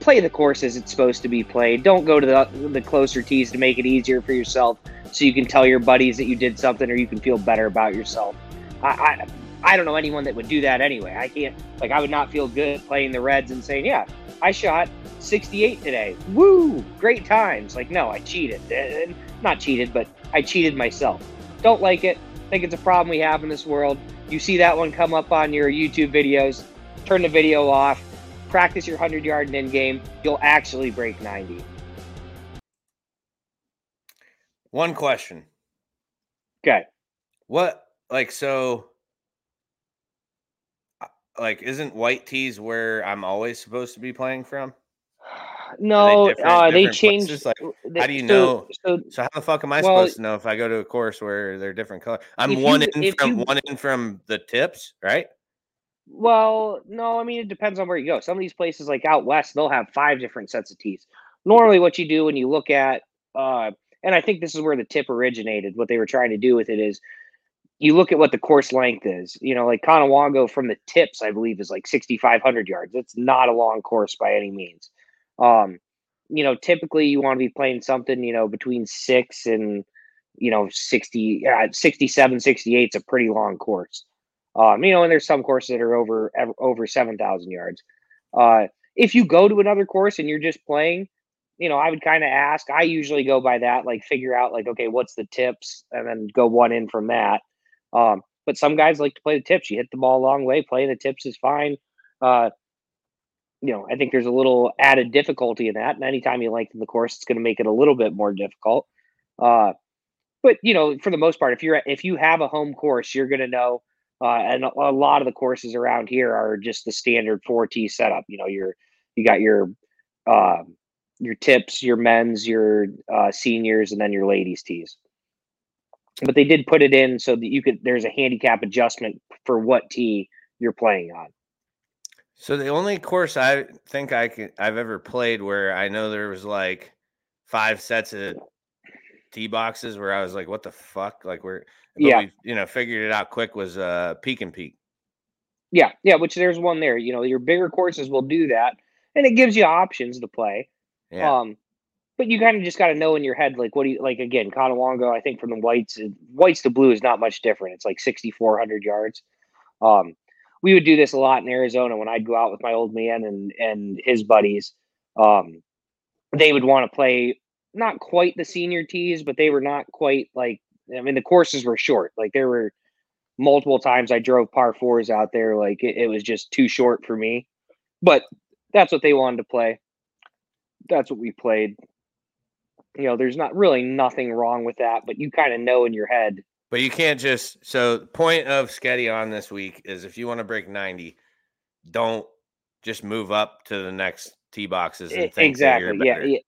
play the course as it's supposed to be played. Don't go to the the closer tees to make it easier for yourself so you can tell your buddies that you did something or you can feel better about yourself. I, I, I don't know anyone that would do that anyway. I can't, like, I would not feel good playing the Reds and saying, yeah, I shot 68 today. Woo, great times. Like, no, I cheated. Uh, not cheated, but I cheated myself. Don't like it. Think it's a problem we have in this world. You see that one come up on your YouTube videos, turn the video off, practice your 100 yard and in game. You'll actually break 90. One question. Okay. What like so uh, like isn't white tees where I'm always supposed to be playing from? No, they, uh, they changed. Like, they, how do you so, know? So, so, how the fuck am I well, supposed to know if I go to a course where they're different color? I'm one you, in from you, one in from the tips, right? Well, no, I mean it depends on where you go. Some of these places, like out west, they'll have five different sets of tees. Normally, what you do when you look at uh, and I think this is where the tip originated. What they were trying to do with it is you look at what the course length is. You know, like Conewango from the tips, I believe, is like 6,500 yards. It's not a long course by any means. Um, you know, typically you want to be playing something, you know, between six and, you know, 60, uh, 67, 68 is a pretty long course. Um, you know, and there's some courses that are over, over 7,000 yards. Uh, if you go to another course and you're just playing, you know, I would kind of ask. I usually go by that, like figure out like, okay, what's the tips, and then go one in from that. Um, but some guys like to play the tips. You hit the ball a long way. Playing the tips is fine. Uh, you know, I think there's a little added difficulty in that. And anytime you lengthen the course, it's going to make it a little bit more difficult. Uh, but you know, for the most part, if you're if you have a home course, you're going to know. Uh, and a, a lot of the courses around here are just the standard four T setup. You know, you're you got your um, your tips, your men's, your uh, seniors, and then your ladies' tees. But they did put it in so that you could. There's a handicap adjustment for what tee you're playing on. So the only course I think I can I've ever played where I know there was like five sets of tee boxes where I was like, "What the fuck?" Like we're yeah, we, you know, figured it out quick was uh Peek'n Peak. Yeah, yeah, which there's one there. You know, your bigger courses will do that, and it gives you options to play. Yeah. Um, but you kind of just got to know in your head, like, what do you like? Again, Conewango, I think from the whites, whites to blue is not much different. It's like 6,400 yards. Um, we would do this a lot in Arizona when I'd go out with my old man and and his buddies. Um, they would want to play not quite the senior tees, but they were not quite like. I mean, the courses were short. Like there were multiple times I drove par fours out there. Like it, it was just too short for me. But that's what they wanted to play that's what we played. You know, there's not really nothing wrong with that, but you kind of know in your head. But you can't just so the point of Sketti on this week is if you want to break 90, don't just move up to the next tee boxes and think exactly. yeah, yeah.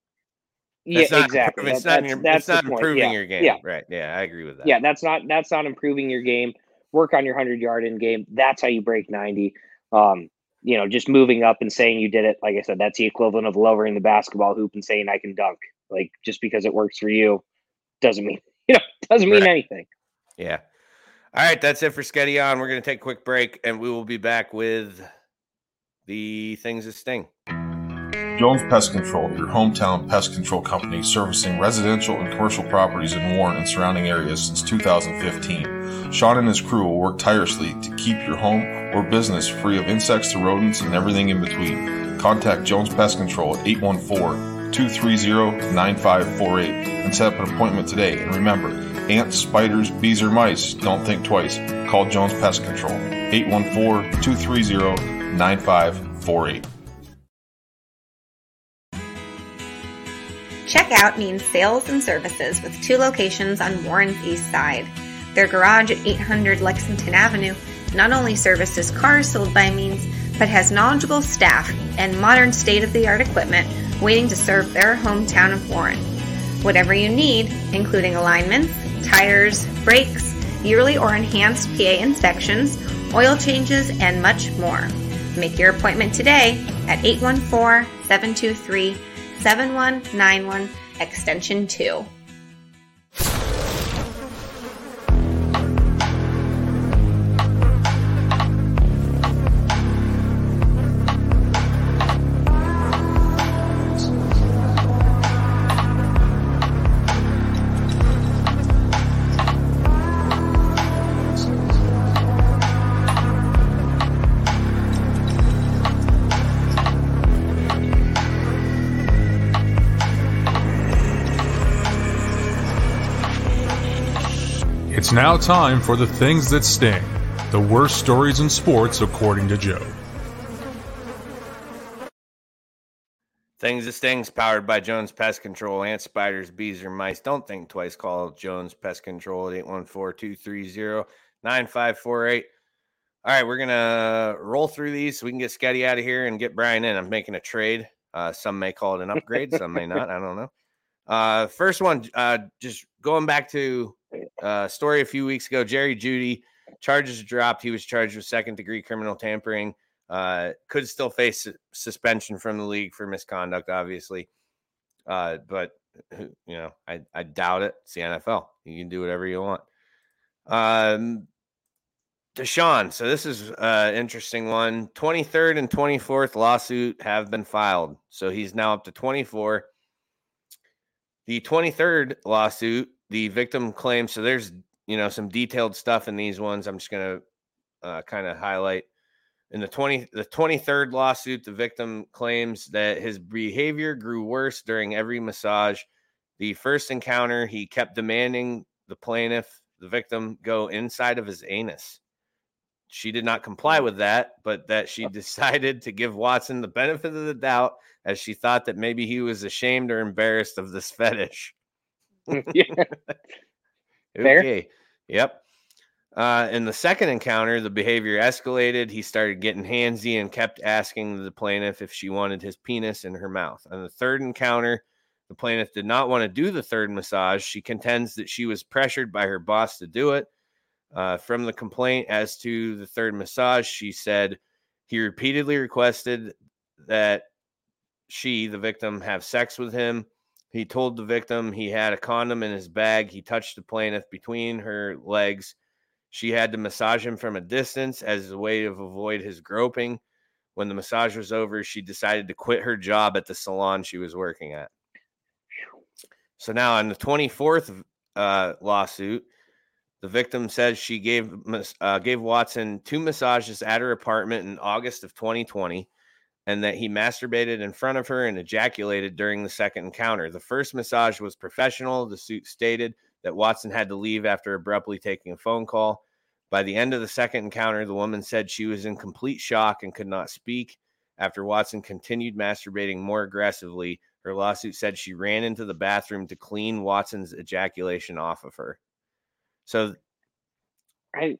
Yeah, exactly. It's not, that's, that's it's not improving yeah. your game. Yeah. Right. Yeah, I agree with that. Yeah, that's not that's not improving your game. Work on your hundred yard in game. That's how you break 90. Um, you know, just moving up and saying you did it, like I said, that's the equivalent of lowering the basketball hoop and saying I can dunk. Like just because it works for you doesn't mean you know doesn't mean right. anything. Yeah. All right, that's it for Sketti on. We're gonna take a quick break and we will be back with the things that sting. Jones Pest Control, your hometown pest control company servicing residential and commercial properties in Warren and surrounding areas since 2015. Sean and his crew will work tirelessly to keep your home or business free of insects to rodents and everything in between. Contact Jones Pest Control at 814 230 9548 and set up an appointment today. And remember, ants, spiders, bees, or mice, don't think twice. Call Jones Pest Control 814 230 9548. Checkout means sales and services with two locations on Warren's East Side. Their garage at 800 Lexington Avenue not only services cars sold by Means, but has knowledgeable staff and modern state of the art equipment waiting to serve their hometown of Warren. Whatever you need, including alignments, tires, brakes, yearly or enhanced PA inspections, oil changes, and much more. Make your appointment today at 814 723 7191 extension 2. Now time for the things that sting. The worst stories in sports, according to Joe. Things that stings powered by Jones Pest Control. Ants, spiders, bees, or mice. Don't think twice. Call Jones Pest Control at 814 230 9548. All right, we're to roll through these so we can get Scotty out of here and get Brian in. I'm making a trade. Uh, some may call it an upgrade, some may not. I don't know. Uh, first one, uh, just going back to uh, story a few weeks ago. Jerry Jeudy charges dropped. He was charged with second degree criminal tampering. Uh, could still face suspension from the league for misconduct, obviously. Uh, but you know, I, I doubt it. It's the NFL. You can do whatever you want. Um, Deshaun. So this is an interesting one. 23rd and 24th lawsuit have been filed. So he's now up to 24. The 23rd lawsuit, the victim claims so there's you know some detailed stuff in these ones. I'm just gonna uh, kind of highlight. In the 20 the 23rd lawsuit, the victim claims that his behavior grew worse during every massage. The first encounter, he kept demanding the plaintiff, the victim, go inside of his anus. She did not comply with that, but that she decided to give Watson the benefit of the doubt as she thought that maybe he was ashamed or embarrassed of this fetish. yeah. Okay. Yep. Uh, in the second encounter, the behavior escalated. He started getting handsy and kept asking the plaintiff if she wanted his penis in her mouth. On the third encounter, the plaintiff did not want to do the third massage. She contends that she was pressured by her boss to do it. Uh, from the complaint as to the third massage, she said he repeatedly requested that she, the victim, have sex with him. He told the victim he had a condom in his bag. He touched the plaintiff between her legs. She had to massage him from a distance as a way to avoid his groping. When the massage was over, she decided to quit her job at the salon she was working at. So now, on the 24th uh, lawsuit, the victim says she gave uh, gave Watson two massages at her apartment in August of 2020 and that he masturbated in front of her and ejaculated during the second encounter. The first massage was professional. The suit stated that Watson had to leave after abruptly taking a phone call. By the end of the second encounter, the woman said she was in complete shock and could not speak. After Watson continued masturbating more aggressively, her lawsuit said she ran into the bathroom to clean Watson's ejaculation off of her. So, I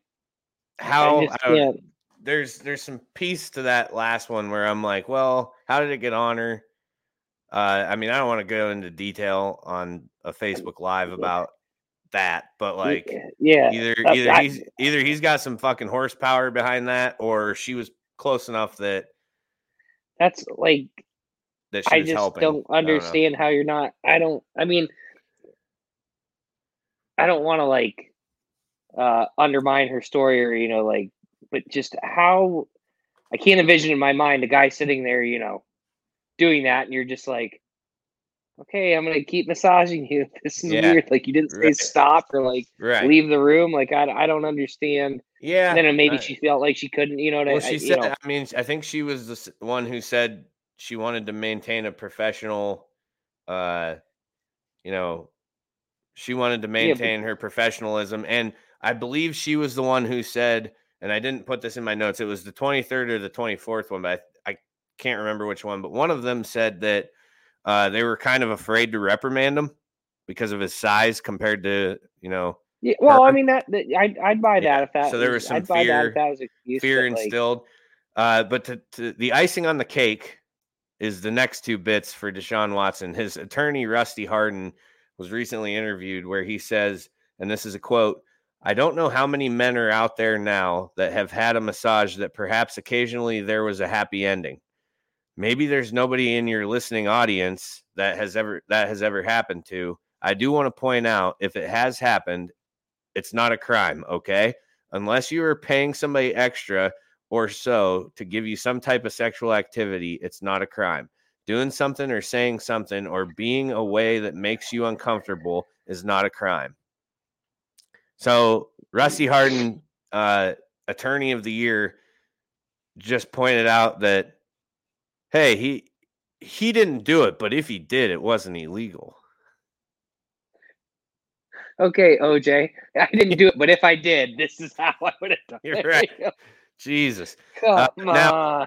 how I just I can't- there's there's some piece to that last one where I'm like, well, how did it get on her? Uh, I mean, I don't want to go into detail on a Facebook Live about that, but like, yeah, either either I- he's either he's got some fucking horsepower behind that, or she was close enough that that's like that she I was just helping. don't I don't understand how you're not. I don't. I mean, I don't want to like uh undermine her story or you know like, but just how I can't envision in my mind a guy sitting there, you know, doing that, and you're just like, okay, I'm gonna keep massaging you. This is Yeah, weird. Like you didn't say right. stop or like Right. leave the room. Like I, I don't understand. Yeah, And then maybe she felt like she couldn't. You know what Well, I, she I- said. know, I mean, I think she was the one who said she wanted to maintain a professional, uh, you know, She wanted to maintain yeah, but- her professionalism. And I believe she was the one who said, and I didn't put this in my notes, it was the 23rd or the 24th one, but I, I can't remember which one, but one of them said that uh, they were kind of afraid to reprimand him because of his size compared to, you know, yeah, well, her. I mean that, that I'd, I'd buy that yeah. if that. So there was some I'd fear, was excuse, fear like, instilled. Uh, but to, to, the icing on the cake is the next two bits for Deshaun Watson. His attorney Rusty Hardin was recently interviewed where he says, and this is a quote: "I don't know how many men are out there now that have had a massage that perhaps occasionally there was a happy ending. Maybe there's nobody in your listening audience that has ever that has ever happened to." I do want to point out if it has happened, it's not a crime, okay? Unless you are paying somebody extra or so to give you some type of sexual activity, it's not a crime. Doing something or saying something or being a way that makes you uncomfortable is not a crime. So, Rusty Hardin, uh, attorney of the year, just pointed out that, hey, he he didn't do it, but if he did, it wasn't illegal okay, OJ, I didn't do it, but if I did, this is how I would have done You're it. Right. Jesus. Uh, now,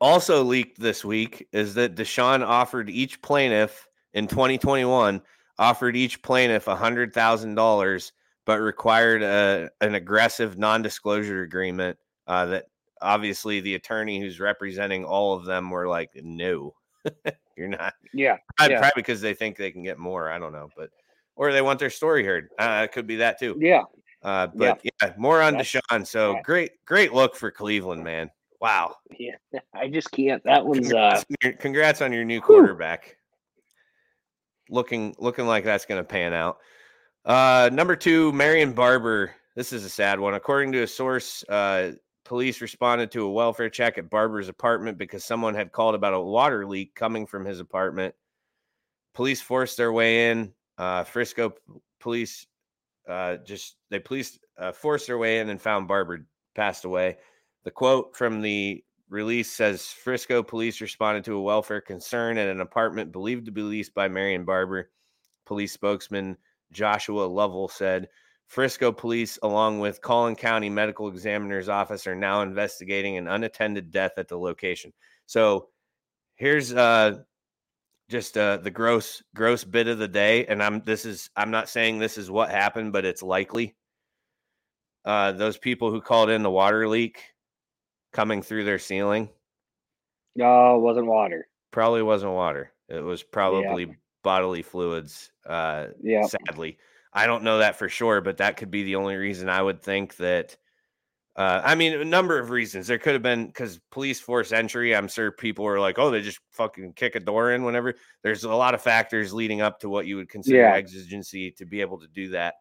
also leaked this week is that Deshaun offered each plaintiff in 2021 offered each plaintiff a $100,000, but required a, an aggressive non disclosure agreement uh, that obviously the attorney who's representing all of them were like, no, you're not. Yeah. Probably, yeah. probably because they think they can get more. I don't know. But or they want their story heard. Uh, it could be that too. Yeah. Uh, but yeah. yeah, more on That's, Deshaun. So great, great look for Cleveland, man. Wow. Yeah, I just can't. That one's congrats, uh on your, congrats on your new quarterback. Whew. Looking, looking like that's going to pan out. Uh, number two, Marion Barber. This is a sad one. According to a source, uh, police responded to a welfare check at Barber's apartment because someone had called about a water leak coming from his apartment. Police forced their way in, uh, Frisco police uh, just they police uh, forced their way in and found Barber passed away. The quote from the release says Frisco police responded to a welfare concern at an apartment believed to be leased by Marion Barber. Police spokesman Joshua Lovell said Frisco police, along with Collin County Medical Examiner's Office, are now investigating an unattended death at the location. So here's uh, just uh, the gross gross bit of the day and i'm this is i'm not saying this is what happened but it's likely uh, those people who called in the water leak coming through their ceiling no it wasn't water probably wasn't water it was probably yeah. Bodily fluids uh yeah sadly i don't know that for sure but that could be the only reason i would think that uh, I mean, a number of reasons. There could have been because police force entry. I'm sure people were like, "Oh, they just fucking kick a door in." Whenever there's a lot of factors leading up to what you would consider yeah. exigency to be able to do that,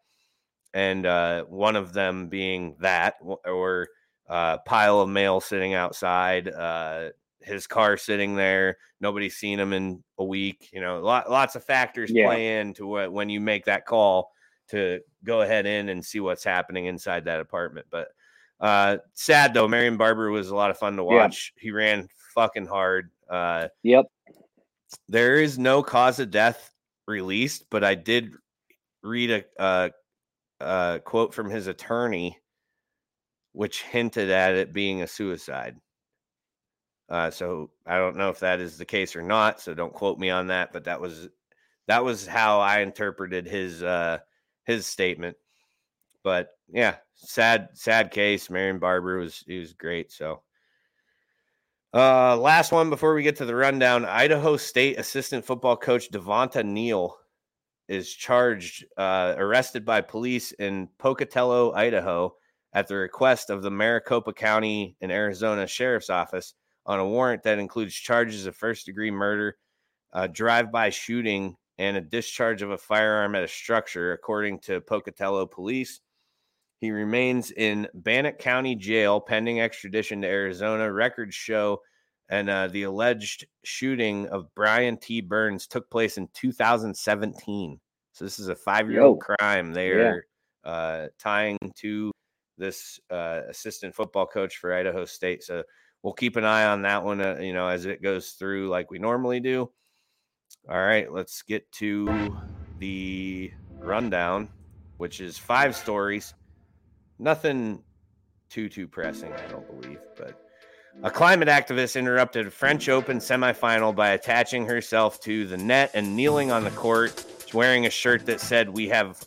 and uh, one of them being that, or uh, pile of mail sitting outside, uh, his car sitting there, nobody's seen him in a week. You know, lot, lots of factors yeah. play into what when you make that call to go ahead in and see what's happening inside that apartment, but. Uh, sad though. Marion Barber was a lot of fun to watch. Yeah. He ran fucking hard. Uh, yep. There is no cause of death released, but I did read a, a, a quote from his attorney, which hinted at it being a suicide. Uh, so I don't know if that is the case or not. So don't quote me on that. But that was that was how I interpreted his uh, his statement. But yeah, sad, sad case. Marion Barber was he was great. So uh last one before we get to the rundown. Idaho State assistant football coach Davonte Neal is charged, uh, arrested by police in Pocatello, Idaho, at the request of the Maricopa County and Arizona Sheriff's Office on a warrant that includes charges of first degree murder, uh, drive by shooting, and a discharge of a firearm at a structure, according to Pocatello police. He remains in Bannock County Jail pending extradition to Arizona. Records show and uh, the alleged shooting of Brian T. Burns took place in 2017. So this is a five-year-old crime. They are yeah. uh, tying to this uh, assistant football coach for Idaho State. So we'll keep an eye on that one. Uh, you know, as it goes through, like we normally do. All right, let's get to the rundown, which is five stories. Nothing too too pressing, I don't believe, but a climate activist interrupted a French Open semifinal by attaching herself to the net and kneeling on the court, wearing a shirt that said, "We have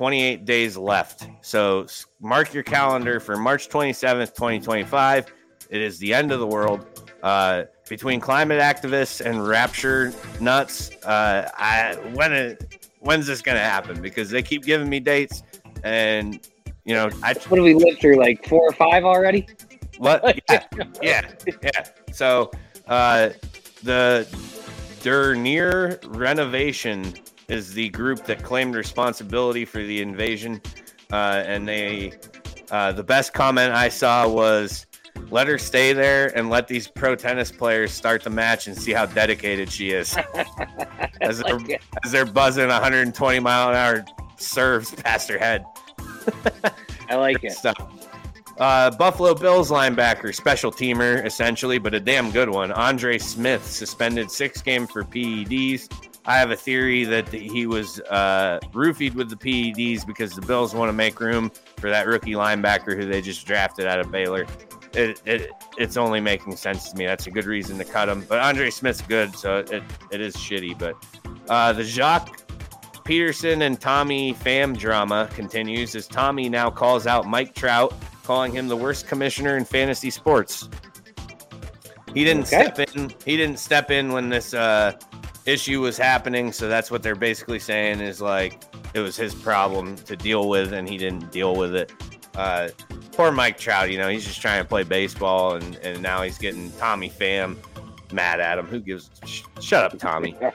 1,028 days left." So mark your calendar for March 27th, 2025. It is the end of the world. Uh, between climate activists and rapture nuts, uh, I when it, when's this going to happen? Because they keep giving me dates, and you know, I what do we live through? Like four or five already? What? Yeah, yeah, yeah. So uh, the Dernière Rénovation is the group that claimed responsibility for the invasion, uh, and they uh, the best comment I saw was let her stay there and let these pro tennis players start the match and see how dedicated she is. as, they're, as they're buzzing 120 mile an hour serves past her head. I like it. Stuff. Uh, Buffalo Bills linebacker, special teamer essentially, but a damn good one. Andre Smith suspended six games for PEDs. I have a theory that he was uh, roofied with the PEDs because the Bills want to make room for that rookie linebacker who they just drafted out of Baylor. It, it, it's only making sense to me. That's a good reason to cut him. But Andre Smith's good, so it, it is shitty. But uh, the Joc Pederson and Tommy Pham drama continues as Tommy now calls out Mike Trout calling him the worst commissioner in fantasy sports. He didn't okay. step in. He didn't step in when this uh, issue was happening. So that's what they're basically saying is like it was his problem to deal with, and he didn't deal with it. Uh, poor Mike Trout. You know, he's just trying to play baseball, and and now he's getting Tommy Pham mad at him. Who gives? Sh- shut up, Tommy.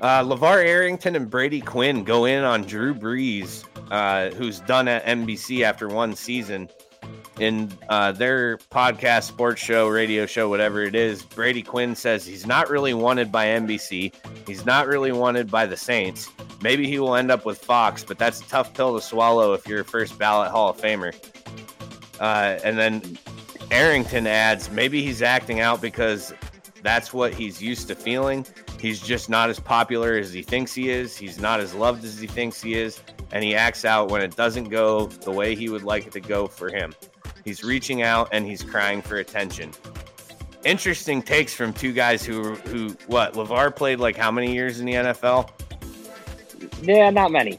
Uh, LaVar Arrington and Brady Quinn go in on Drew Brees, uh, who's done at NBC after one season in uh, their podcast, sports show, radio show, whatever it is, Brady Quinn says he's not really wanted by NBC. He's not really wanted by the Saints. Maybe he will end up with Fox, but that's a tough pill to swallow if you're a first ballot Hall of Famer. Uh, and then Arrington adds maybe he's acting out because that's what he's used to feeling. He's just not as popular as he thinks he is. He's not as loved as he thinks he is. And he acts out when it doesn't go the way he would like it to go for him. He's reaching out and he's crying for attention. Interesting takes from two guys who who what LaVar played like how many years in the NFL? Yeah, not many.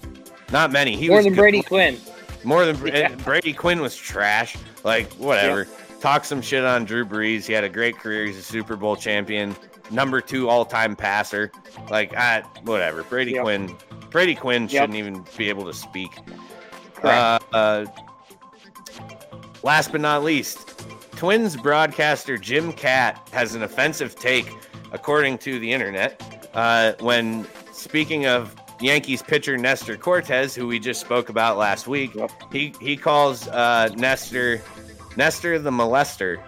Not many. He more was than good. Brady Quinn. More than yeah. Brady Quinn was trash. Like whatever. Yeah. Talk some shit on Drew Brees. He had a great career. He's a Super Bowl champion, number two all time passer. Like I whatever. Brady. Quinn. Brady Quinn yep. shouldn't even be able to speak. Uh, uh, Last but not least, Twins broadcaster Jim Kaat has an offensive take, according to the internet, uh, when speaking of Yankees pitcher Nestor Cortes, who we just spoke about last week. He he calls uh, Nestor Nestor the molester.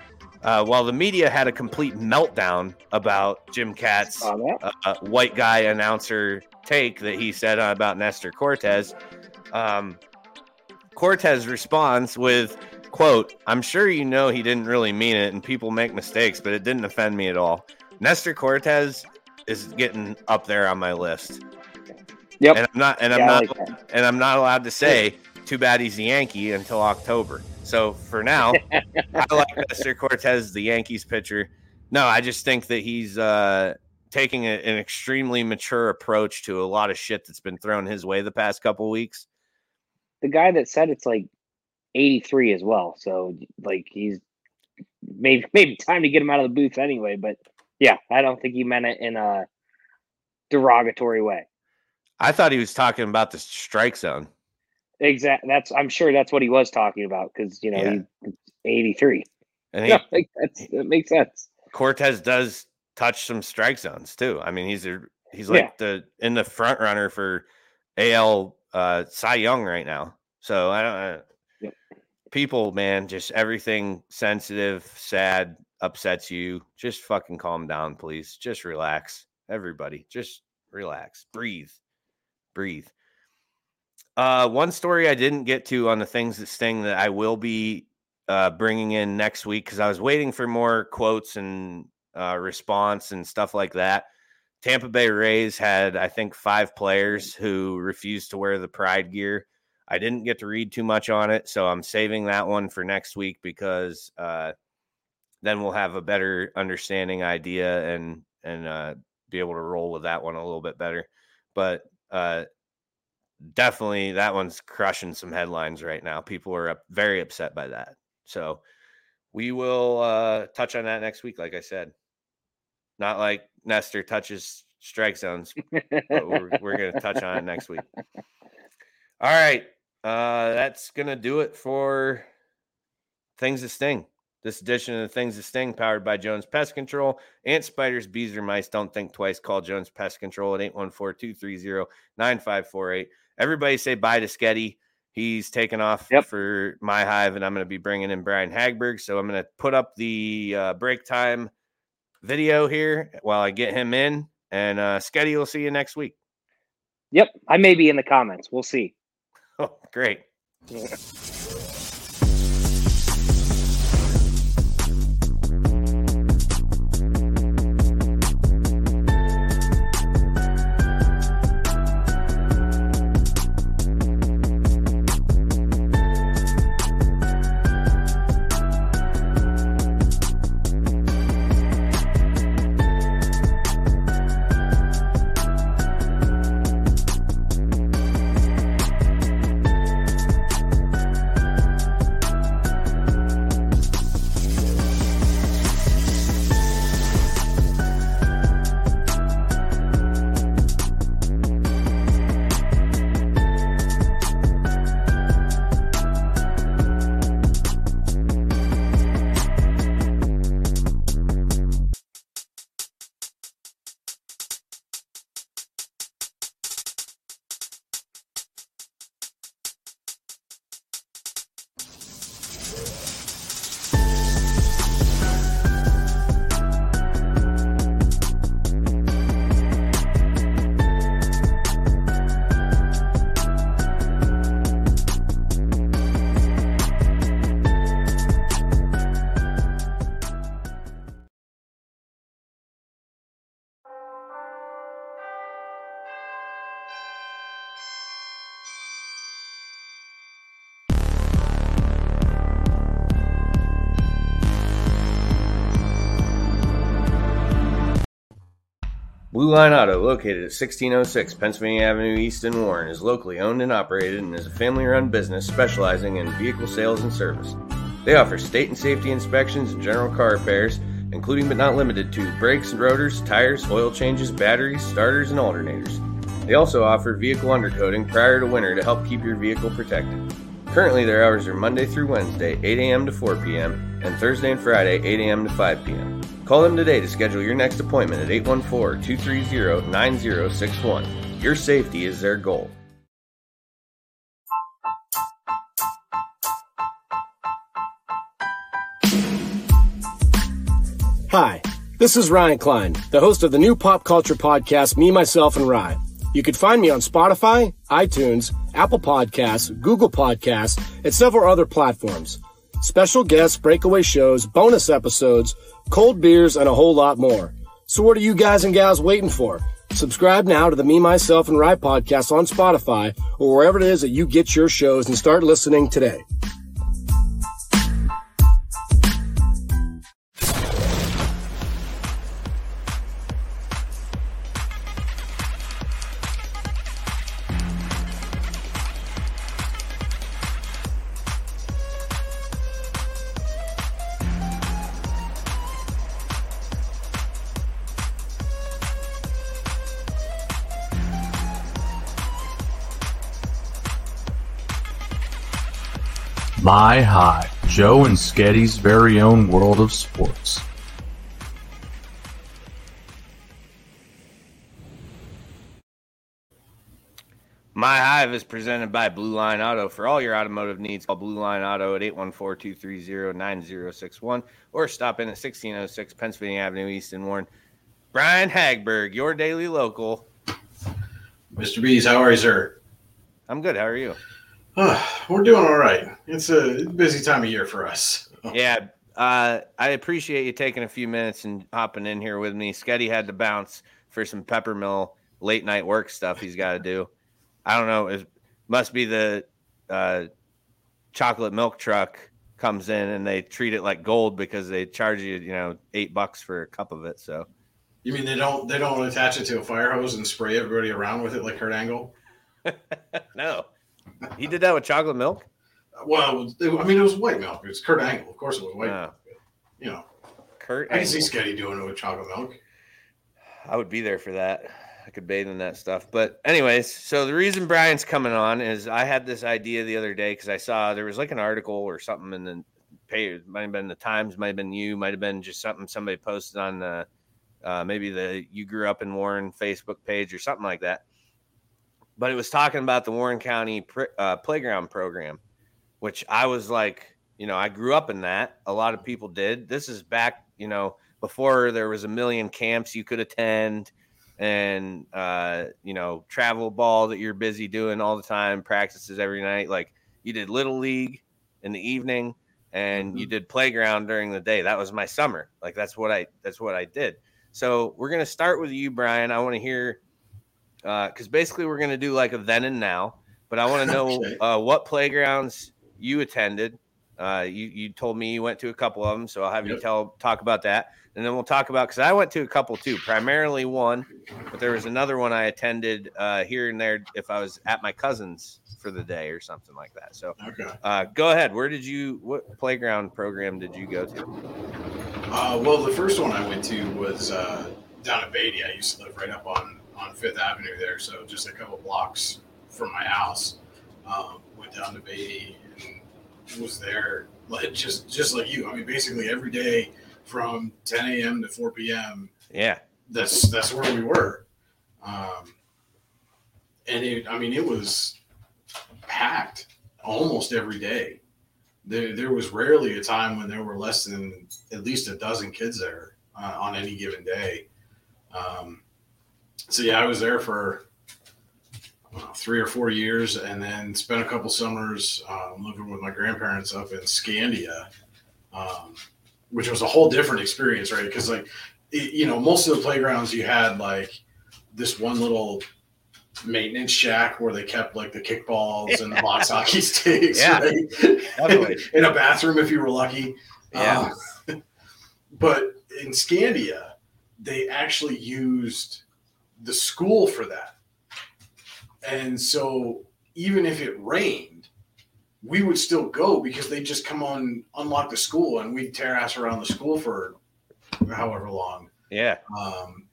Uh, while the media had a complete meltdown about Jim Kaat's uh, white guy announcer take that he said about Nestor Cortes, um, Cortes responds with Quote, I'm sure you know he didn't really mean it and people make mistakes, but it didn't offend me at all. Nestor Cortes is getting up there on my list. Yep. And I'm not and I'm yeah, not like and I'm not allowed to say too bad he's a Yankee until October. So for now, I like Nestor Cortes, the Yankees pitcher. No, I just think that he's uh, taking a, an extremely mature approach to a lot of shit that's been thrown his way the past couple weeks. The guy that said it's like 83 as well. So like he's maybe maybe time to get him out of the booth anyway. But yeah, I don't think he meant it in a derogatory way. I thought he was talking about the strike zone. Exactly. That's I'm sure that's what he was talking about because you know yeah. he's 83. And he, like that's, that makes sense. Cortes does touch some strike zones too. I mean, he's a he's like yeah. the in the front runner for AL uh Cy Young right now. So I don't people, man, just everything sensitive, sad, upsets you. Just fucking calm down, please. Just relax. Everybody, just relax. Breathe. Breathe. Uh, one story I didn't get to on the things that sting that I will be uh, bringing in next week because I was waiting for more quotes and uh, response and stuff like that. Tampa Bay Rays had, I think, five players who refused to wear the pride gear. I didn't get to read too much on it, so I'm saving that one for next week because uh, then we'll have a better understanding idea and and uh, be able to roll with that one a little bit better. But uh, definitely that one's crushing some headlines right now. People are up, very upset by that. So we will uh, touch on that next week, like I said. Not like Nestor touches strike zones, but we're, we're going to touch on it next week. All right. Uh, that's going to do it for Things that Sting. This edition of the Things that Sting, powered by Jones Pest Control. Ant spiders, bees, or mice, don't think twice. Call Jones Pest Control at 814 230 9548. Everybody say bye to Sketti. He's taking off yep. for my hive, and I'm going to be bringing in Brian Hagberg. So I'm going to put up the uh, break time video here while I get him in. And uh, Sketti will see you next week. Yep. I may be in the comments. We'll see. Oh, great. Blue Line Auto, located at 1606 Pennsylvania Avenue East in Warren, is locally owned and operated and is a family run business specializing in vehicle sales and service. They offer state and safety inspections and general car repairs, including but not limited to brakes and rotors, tires, oil changes, batteries, starters, and alternators. They also offer vehicle undercoating prior to winter to help keep your vehicle protected. Currently, their hours are Monday through Wednesday, 8 a.m. to 4 p.m., and Thursday and Friday, 8 a.m. to 5 p.m. Call them today to schedule your next appointment at 814 230 9061. Your safety is their goal. Hi, this is Ryan Klein, the host of the new pop culture podcast, Me, Myself, and Rye. You can find me on Spotify, iTunes, Apple Podcasts, Google Podcasts, and several other platforms special guests, breakaway shows, bonus episodes, cold beers, and a whole lot more. So what are you guys and gals waiting for? Subscribe now to the Me, Myself, and Rye podcast on Spotify or wherever it is that you get your shows and start listening today. My Hive, Joe and Sketti's very own world of sports. My Hive is presented by Blue Line Auto. For all your automotive needs, call Blue Line Auto at 814-230-9061 or stop in at 1606 Pennsylvania Avenue East in Warren. Brian Hagberg, your daily local. Mr. Bees, how are you, sir? I'm good. How are you? we're doing all right. It's a busy time of year for us. yeah, uh, I appreciate you taking a few minutes and hopping in here with me. Sketti had to bounce for some peppermill late night work stuff he's got to do. I don't know. It must be the uh, chocolate milk truck comes in and they treat it like gold because they charge you, you know, eight bucks for a cup of it. So You mean they don't they don't attach it to a fire hose and spray everybody around with it like Kurt Angle? no, he did that with chocolate milk. Well, was- I mean it was white milk. It was Kurt Angle, of course it was white. No. milk. You know, Kurt, I can see. Sketti doing it with chocolate milk. I would be there for that. I could bathe in that stuff. But anyways, so the reason Brian's coming on is I had this idea the other day because I saw there was like an article or something in the page. Might have been the Times, might have been you, might have been just something somebody posted on the uh, maybe the You Grew Up in Warren Facebook page or something like that. But it was talking about the Warren County pr- uh, playground program, which I was like, you know, I grew up in that. A lot of people did. This is back, you know, before there was a million camps you could attend and uh, you know travel ball that you're busy doing all the time practices every night. Like you did little league in the evening and you did playground during the day. That was my summer. Like that's what i that's what i did. So we're going to start with you brian. I want to hear because basically we're going to do like a then and now but i want to know uh, what playgrounds you attended uh, you, you told me you went to a couple of them so i'll have you tell talk about that and then we'll talk about because I went to a couple too, primarily one, but there was another one I attended uh, here and there if I was at my cousin's for the day or something like that. So, Okay. uh, go ahead. Where did you? What playground program did you go to? Uh, well, the first one I went to was uh, down in Beatty. I used to live right up on, on Fifth Avenue there, so just a couple blocks from my house. Um, went down to Beatty and was there like just just like you. I mean, basically every day from 10 a.m. to 4 p.m. Yeah, That's that's where we were, um, and it. I mean, it was packed almost every day. There, there was rarely a time when there were less than at least a dozen kids there uh, on any given day. Um, so yeah, I was there for three or four years, and then spent a couple summers um, living with my grandparents up in Scandia, um, which was a whole different experience, right? Because like, it- you know, most of the playgrounds you had like this one little maintenance shack where they kept like the kickballs and the box hockey sticks, Yeah, right? in a bathroom if you were lucky. Yeah. Uh, but in Scandia, they actually used the school for that. And so even if it rained, we would still go because they'd just come on, unlock the school, and we'd tear ass around the school for however long. yeah, Um,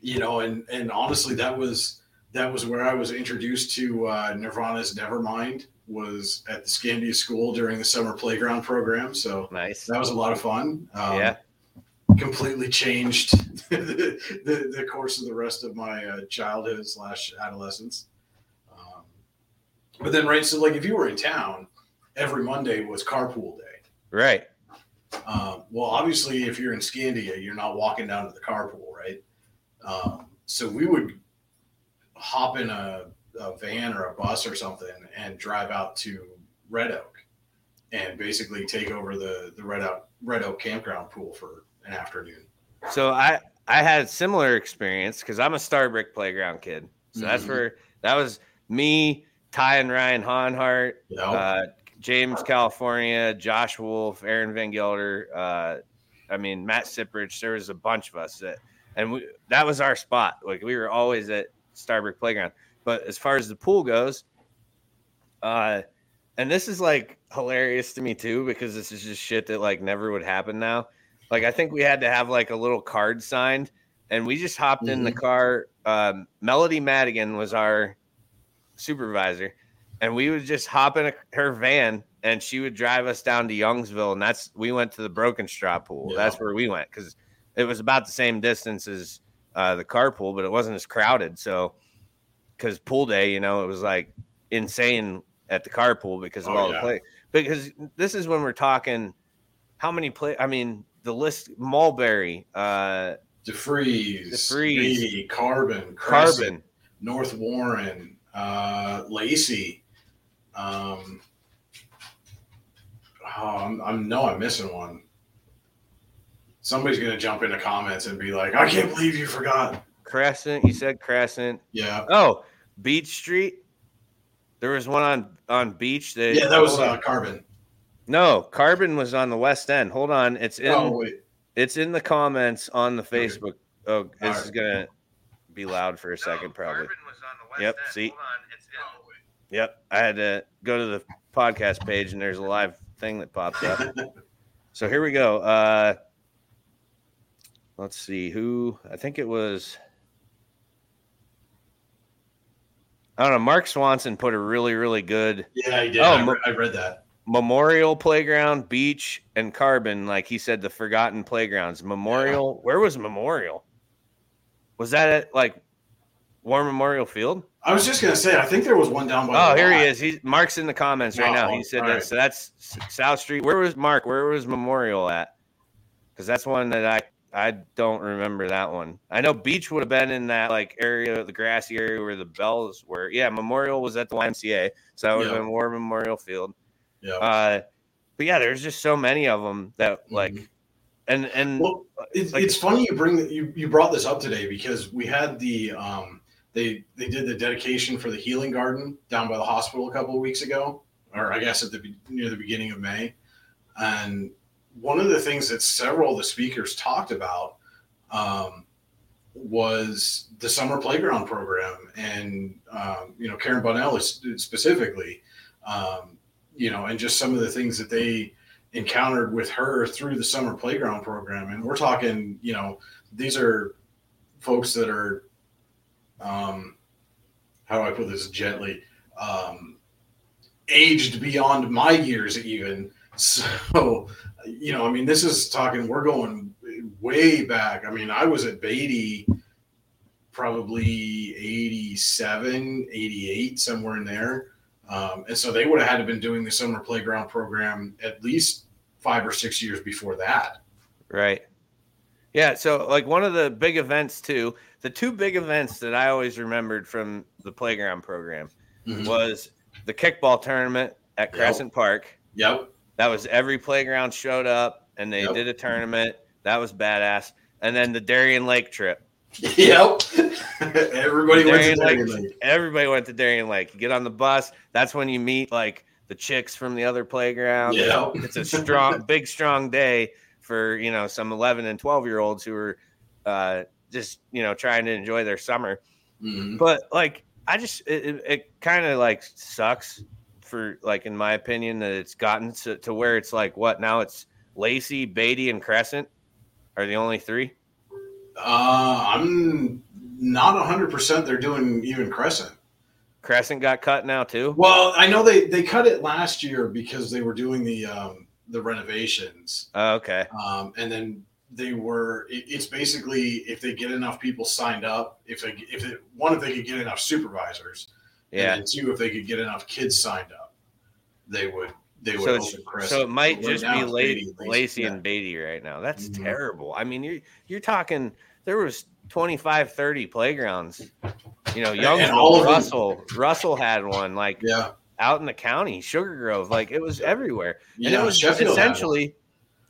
you know, and and honestly, that was that was where I was introduced to uh, Nirvana's Nevermind. Was at the Scandia School during the summer playground program. So nice. that was a lot of fun. Um, Yeah. Completely changed the, the, the course of the rest of my uh, childhood slash adolescence. Um, but then, right, so like if you were in town, every Monday was carpool day. Right. Um, well, obviously, if you're in Scandia, you're not walking down to the carpool, right? Um, so we would hop in a, a van or a bus or something and drive out to Red Oak and basically take over the the Red Oak Red Oak campground pool for an afternoon. So I I had similar experience because I'm a Starbrick playground kid. So that's Mhm. where that was me, Ty and Ryan Honhart, Yep. uh, James California, Josh Wolf, Aaron Van Gelder. Uh, I mean Matt Siprich. There was a bunch of us that, and we, that was our spot. Like we were always at Starbrick Playground. But as far as the pool goes, uh, and this is like hilarious to me too because this is just shit that like never would happen now. Like I think we had to have like a little card signed, and we just hopped in the car. Um, Melody Madigan was our supervisor, and we would just hop in a, her van, and she would drive us down to Youngsville, and that's we went to the Broken Straw pool. That's where we went because it was about the same distance as uh, the car pool, but it wasn't as crowded. So because pool day, you know, it was like insane at the car pool because of Oh, all the play. Because this is when we're talking how many play. I mean, the list Mulberry, uh, DeFreeze, DeFreeze. Carbon, Crescent, Carbon. North Warren, uh, Lacey. Um, oh, I'm, I'm no, I'm missing one. Somebody's gonna jump in the comments and be like, "I can't believe you forgot." Crescent. You said Crescent. Yeah. Oh, Beach Street. There was one on on Beach. That, Yeah, that was uh, Carbon. No, Carbon was on the West End. Hold on, it's in. Oh. It's in the comments on the Okay. Facebook. Oh, this All is gonna be loud for a second, probably. Yep. See. Yep. I had to go to the podcast page, and there's a live thing that pops up. so here we go. Uh, let's see who. I think it was. I don't know. Mark Swanson put a really, really good Yeah, he did. Oh, I, re- I read that. Memorial Playground, Beach, and Carbon. Like he said, the forgotten playgrounds. Memorial. Where was Memorial? Was that at like War Memorial Field? I was just gonna say, I think there was one down by. Oh, here he is. He's Mark's in the comments right now. Oh, He said that. right. So that's South Street. Where was Mark? Where was Memorial at? Because that's one that I I don't remember that one. I know Beach would have been in that like area, the grassy area where the bells were. Yeah, Memorial was at the YMCA, so that would have Yeah. been War Memorial Field. Yeah. Uh, but yeah, there's just so many of them that Mm-hmm. like, and and Well, it's, like- it's funny you bring that you, you brought this up today because we had the um they they did the dedication for the healing garden down by the hospital a couple of weeks ago, or I guess at the near the beginning of May, and one of the things that several of the speakers talked about um, was the summer playground program, and um, you know Karen Bunnell is specifically, um, you know, and just some of the things that they encountered with her through the summer playground program. And we're talking you know these are folks that are um how do i put this gently? Um aged beyond my years even. So you know i mean this is talking we're going way back. I mean i was at beatty probably 87 88 somewhere in there um, and so they would have had to been doing the summer playground program at least five or six years before that. Right. Yeah. So, like, one of the big events, too, the two big events that I always remembered from the playground program Mhm. was the kickball tournament at Crescent Park. Yep. That was every playground showed up and they Yep. did a tournament. That was badass. And then the Darien Lake trip. Yep. Everybody went to Darien Lake- Lake. Everybody went to Darien Lake. You get on the bus. That's when you meet like the chicks from the other playground. Yeah. It's a strong, big, strong day for you know some 11 and 12 year olds who are uh, just you know trying to enjoy their summer. Mhm. But like, I just it, it, it kind of like sucks for like in my opinion that it's gotten to, to where it's like what now it's Lacey, Beatty, and Crescent are the only three. Uh, I'm not 100% they're doing even Crescent. Crescent got cut now too. Well, I know they, they cut it last year because they were doing the um, the renovations. Oh, okay. Um, and then they were it, it's basically if they get enough people signed up, if they if it, one if they could get enough supervisors, Yeah. and two if they could get enough kids signed up, they would they would so, open Crescent. so it might just be it's La- and Lacey, Lacey, and Beatty right now. That's Mhm. terrible. I mean, you're you're talking there was 25, 30 playgrounds. You know, And- young and all of them- Russell Russell had one like Yeah. out in the county, Sugar Grove, like it was everywhere. and Yeah, it was Sheffield essentially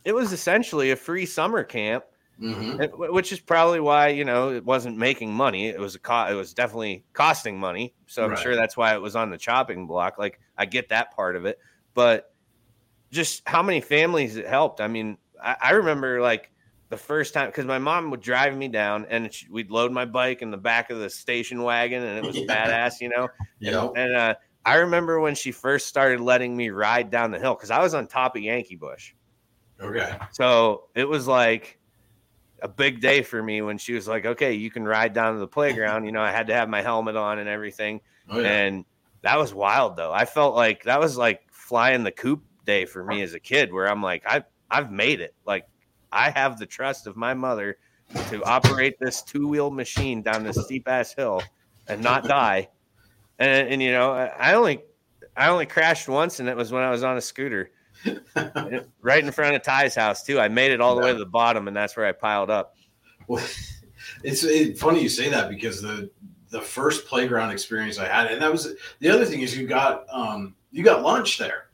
it was essentially a free summer camp. Mhm. Which is probably why you know it wasn't making money. It was a co- it was definitely costing money. So I'm Right. sure that's why it was on the chopping block. Like I get that part of it, but just how many families it helped. I mean, I, I remember like the first time because my mom would drive me down and she, we'd load my bike in the back of the station wagon and it was Yeah. badass, you know. Yep. And uh, I remember when she first started letting me ride down the hill because I was on top of Yankee Bush. Okay. So it was like a big day for me when she was like, okay, you can ride down to the playground. You know, I had to have my helmet on and everything. Oh, yeah. And that was wild though. I felt like that was like flying the coop day for me as a kid where I'm like, I I've made it. Like I have the trust of my mother to operate this two wheel machine down this steep ass hill and not die. And, and you know, I only I only crashed once, and it was when I was on a scooter, right in front of Ty's house too. I made it all the way to the bottom, and that's where I piled up. Well, it's it, funny you say that because the the first playground experience I had, and that was the other thing is you got um, you got lunch there.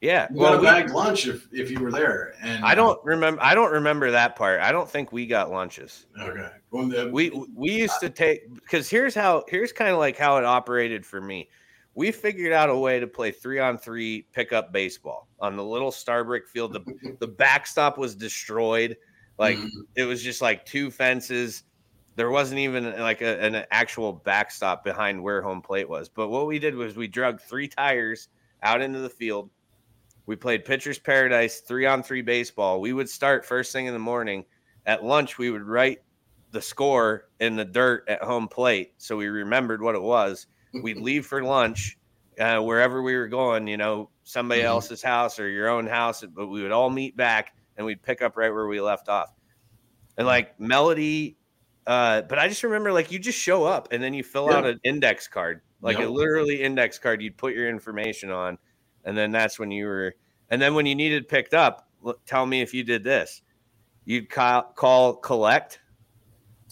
Yeah, You well, got a we- bag lunch if, if you were there. And I don't remember. I don't remember that part. I don't think we got lunches. Okay. Well, the, We we used to take because here's how here's kind of like how it operated for me. We figured out a way to play three on three pickup baseball on the little Starbrick field. The the backstop was destroyed. Like mm-hmm. it was just like two fences. There wasn't even like a, an actual backstop behind where home plate was. But what we did was we drug three tires out into the field. We played pitcher's paradise three on three baseball. We would start first thing in the morning. At lunch, we would write the score in the dirt at home plate so we remembered what it was. We'd leave for lunch uh, wherever we were going, you know, somebody Mhm. else's house or your own house, but we would all meet back and we'd pick up right where we left off. And like Melody, uh, but I just remember like you just show up and then you fill out an index card, like a literally index card you'd put your information on. And then that's when you were, and then when you needed picked up, look, tell me if you did this. You'd call, call collect,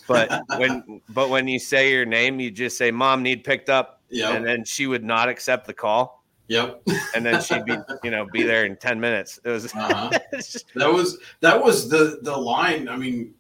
but when but when you say your name, you just say "Mom, need picked up," Yep. and then she would not accept the call, Yep. and then she'd be you know be there in ten minutes. It was Uh-huh. just that was that was the the line. I mean,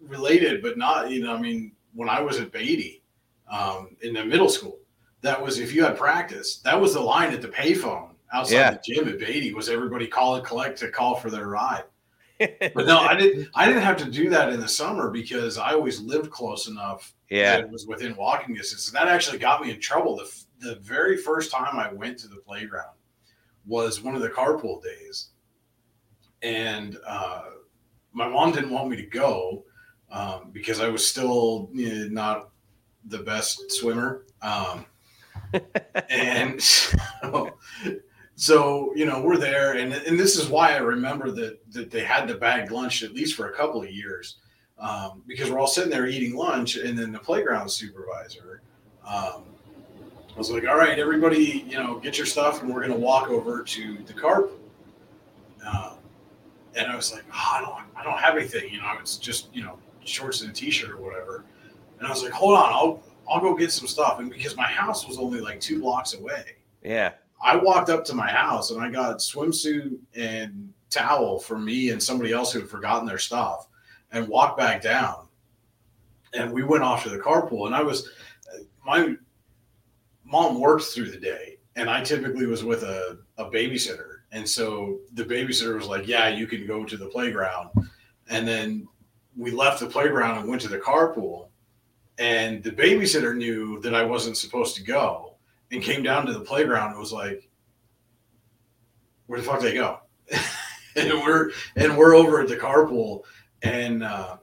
related, but not. You know, I mean, when I was at Beatty, um, in the middle school, that was if you had practice, that was the line at the payphone outside Yeah. the gym at Beatty. Was everybody call and collect to call for their ride? but no, I didn't. I didn't have to do that in the summer because I always lived close enough. Yeah. that it was within walking distance, and that actually got me in trouble. The the very first time I went to the playground was one of the carpool days, and uh, my mom didn't want me to go um, because I was still eh, not the best swimmer. Um, and so, so, you know, we're there, and and this is why I remember that that they had the bag lunch at least for a couple of years, um, because we're all sitting there eating lunch, and then the playground supervisor. Um, was like, all right, everybody, you know, get your stuff, and we're going to walk over to the carpool. Um, and I was like, oh, I don't, I don't have anything, you know, it's just, you know, shorts and a t-shirt or whatever. And I was like, hold on, I'll, I'll go get some stuff. And because my house was only like two blocks away, yeah. I walked up to my house and I got swimsuit and towel for me and somebody else who had forgotten their stuff and walked back down. And we went off to the carpool. And I was, my mom worked through the day and I typically was with a, a babysitter. And so the babysitter was like, yeah, you can go to the playground. And then we left the playground and went to the carpool. And the babysitter knew that I wasn't supposed to go and came down to the playground and was like, "Where the fuck they go?" and we're and we're over at the carpool, and uh,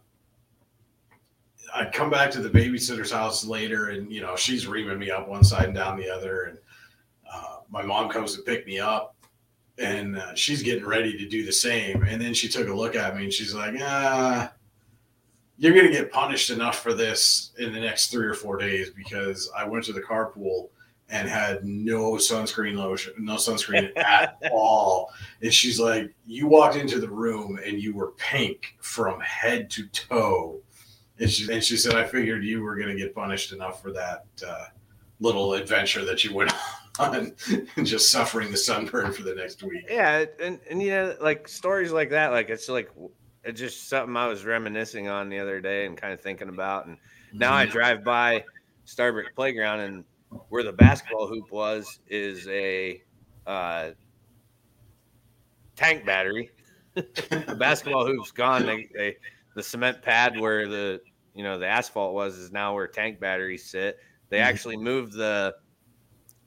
I come back to the babysitter's house later, and you know she's reaming me up one side and down the other, and uh, my mom comes to pick me up, and uh, she's getting ready to do the same, and then she took a look at me and she's like, "Ah." You're gonna get punished enough for this in the next three or four days because I went to the carpool and had no sunscreen lotion, no sunscreen at all. And she's like, You walked into the room and you were pink from head to toe. And she, and she said, I figured you were going to get punished enough for that uh, little adventure that you went on and just suffering the sunburn for the next week. Yeah, and and you know, like stories like that, like it's like it's just something I was reminiscing on the other day and kind of thinking about. And now I Mhm. drive by Starbrick Playground, and where the basketball hoop was is a uh, tank battery. the basketball hoop's gone. They, they the cement pad where the you know the asphalt was is now where tank batteries sit. They Mhm. actually moved the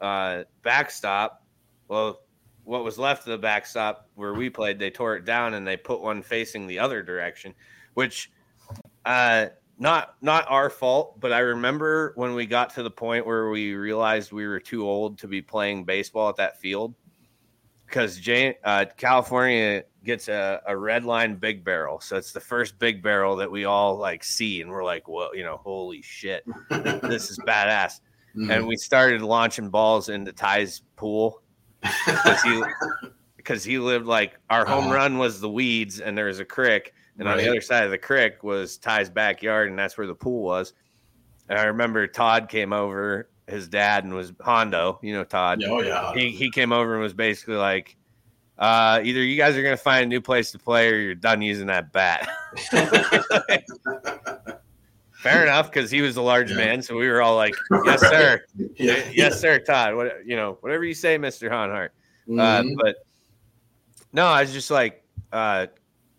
uh, backstop. Well, what was left of the backstop where we played, they tore it down and they put one facing the other direction, which uh not not our fault, but I remember when we got to the point where we realized we were too old to be playing baseball at that field because Jane, uh, California gets a, a red line big barrel, so it's the first big barrel that we all like see, and we're like, well, you know, holy shit, this is badass. And we started launching balls into Ty's pool because he because he lived like our home Uh-huh. run was the weeds, and there was a creek, and on the other side of the creek was Ty's backyard, and that's where the pool was. And I remember Todd came over, his dad, and was Hondo, you know Todd. Oh, yeah. He he came over and was basically like, uh, either you guys are gonna find a new place to play or you're done using that bat. Fair enough, because he was a large Yeah. man, so we were all like, "Yes, sir, Yeah. yes, sir, Todd." What you know, whatever you say, Mister Honhart. Uh, Mhm. but no, I was just like uh,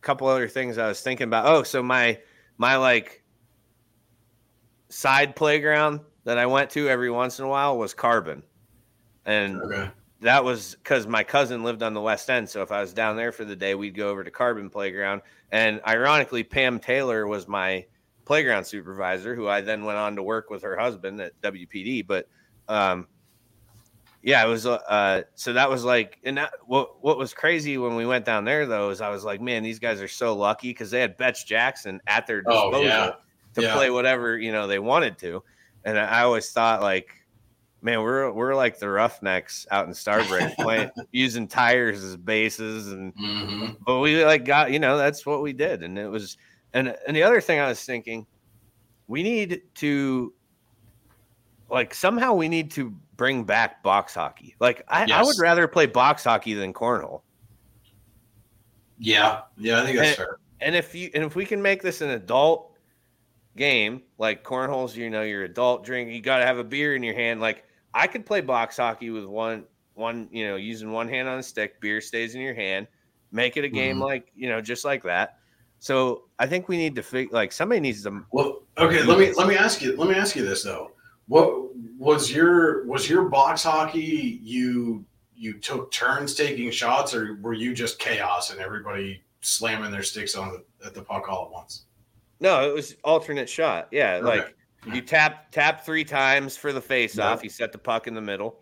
couple other things I was thinking about. Oh, so my my like side playground that I went to every once in a while was Carbon, and Okay. that was because my cousin lived on the west end. So if I was down there for the day, we'd go over to Carbon Playground. And ironically, Pam Taylor was my playground supervisor, who I then went on to work with her husband at WPD. But um, yeah, it was uh, uh, so that was like, and that, what what was crazy when we went down there though is I was like, man, these guys are so lucky because they had Betch Jackson at their Oh, disposal yeah. to Yeah. play whatever you know they wanted to, and I always thought like, man, we're we're like the Roughnecks out in Starbrick playing using tires as bases, and Mhm. but we like got you know that's what we did, and it was and and the other thing I was thinking, we need to like somehow we need to bring back box hockey. Like I, I would rather play box hockey than cornhole. Yeah. Yeah, I think that's and, fair. and if you and if we can make this an adult game, like cornholes, you know, your adult drink, you got to have a beer in your hand. Like I could play box hockey with one one, you know, using one hand on a stick, beer stays in your hand, make it a game Mhm. like you know, just like that. So I think we need to figure like somebody needs to. Well, okay. Let me let me ask you. Let me ask you this though. What was your was your box hockey? You you took turns taking shots, or were you just chaos and everybody slamming their sticks on the at the puck all at once? No, it was alternate shot. Yeah, Okay. like you tap tap three times for the face Yeah. off. You set the puck in the middle,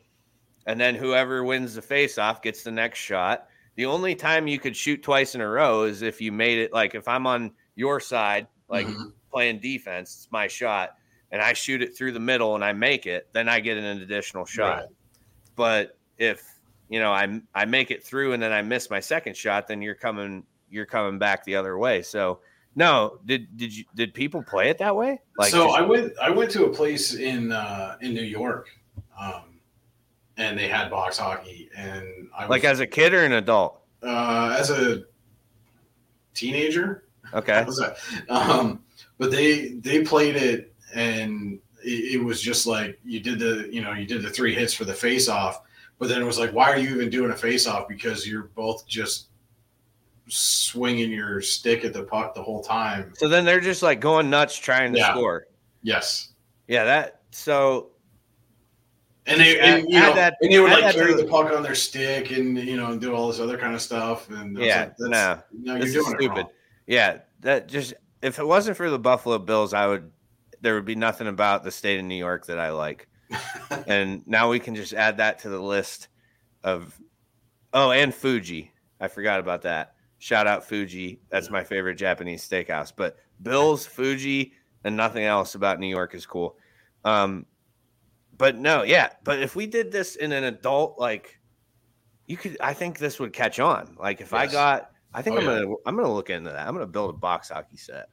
and then whoever wins the face off gets the next shot. The only time you could shoot twice in a row is if you made it like if I'm on your side, like Mhm. playing defense, it's my shot, and I shoot it through the middle and I make it, then I get an additional shot. Right. But if you know I I make it through and then I miss my second shot, then you're coming you're coming back the other way. So no, did did you did people play it that way? Like so I went I went to a place in uh, in New York, um, and they had box hockey, and I was, like as a kid or an adult? uh, as a teenager. Okay. Um, but they they played it, and it, it was just like you did the you know you did the three hits for the face off, but then it was like, why are you even doing a face off? Because you're both just swinging your stick at the puck the whole time. So then they're just like going nuts trying to Yeah. score. Yes. Yeah, that so And they, and, you add know, that- and they would like carry the- puck on their stick and you know and do all this other kind of stuff. And yeah, like, no, that's- no, you're doing it stupid. Yeah, that just if it wasn't for the Buffalo Bills, I would there would be nothing about the state of New York that I like. and now we can just add that to the list of oh, and Fuji. I forgot about that. Shout out Fuji. That's my favorite Japanese steakhouse. But Bills, Fuji, and nothing else about New York is cool. Um, but no, yeah. But if we did this in an adult, like you could, I think this would catch on. Like if I got, I think Oh, I'm yeah. gonna, I'm gonna look into that. I'm gonna build a box hockey set.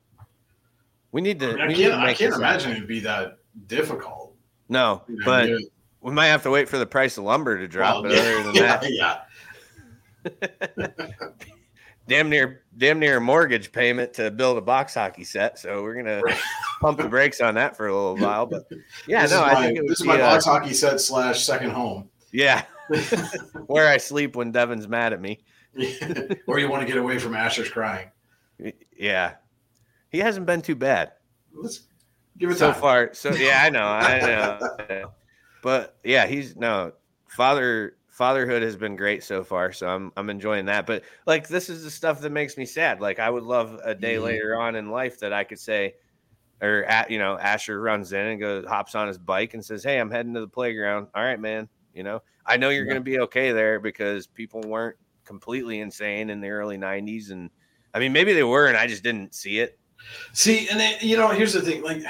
We need to. I, mean, I can't I can't imagine happen. it'd be that difficult. No, You know, but you- we might have to wait for the price of lumber to drop. Well, but other than yeah, that, yeah. damn near damn near a mortgage payment to build a box hockey set. So we're gonna pump the brakes on that for a little while. But yeah, this no, is I my, think this is my uh, box hockey set slash second home. Yeah, where I sleep when Devin's mad at me. or you want to get away from Asher's crying. Yeah, he hasn't been too bad Let's give it so time. far. So yeah, I know, I know. But yeah, he's no father. Fatherhood has been great so far, so I'm I'm enjoying that. But like, this is the stuff that makes me sad. Like, I would love a day Mhm. later on in life that I could say, or at, you know, Asher runs in and goes hops on his bike and says, "Hey, I'm heading to the playground. All right, man. You know, I know you're Yeah. going to be okay there because people weren't completely insane in the early '90s, and I mean, maybe they were, and I just didn't see it. See, and then, you know, here's the thing, like,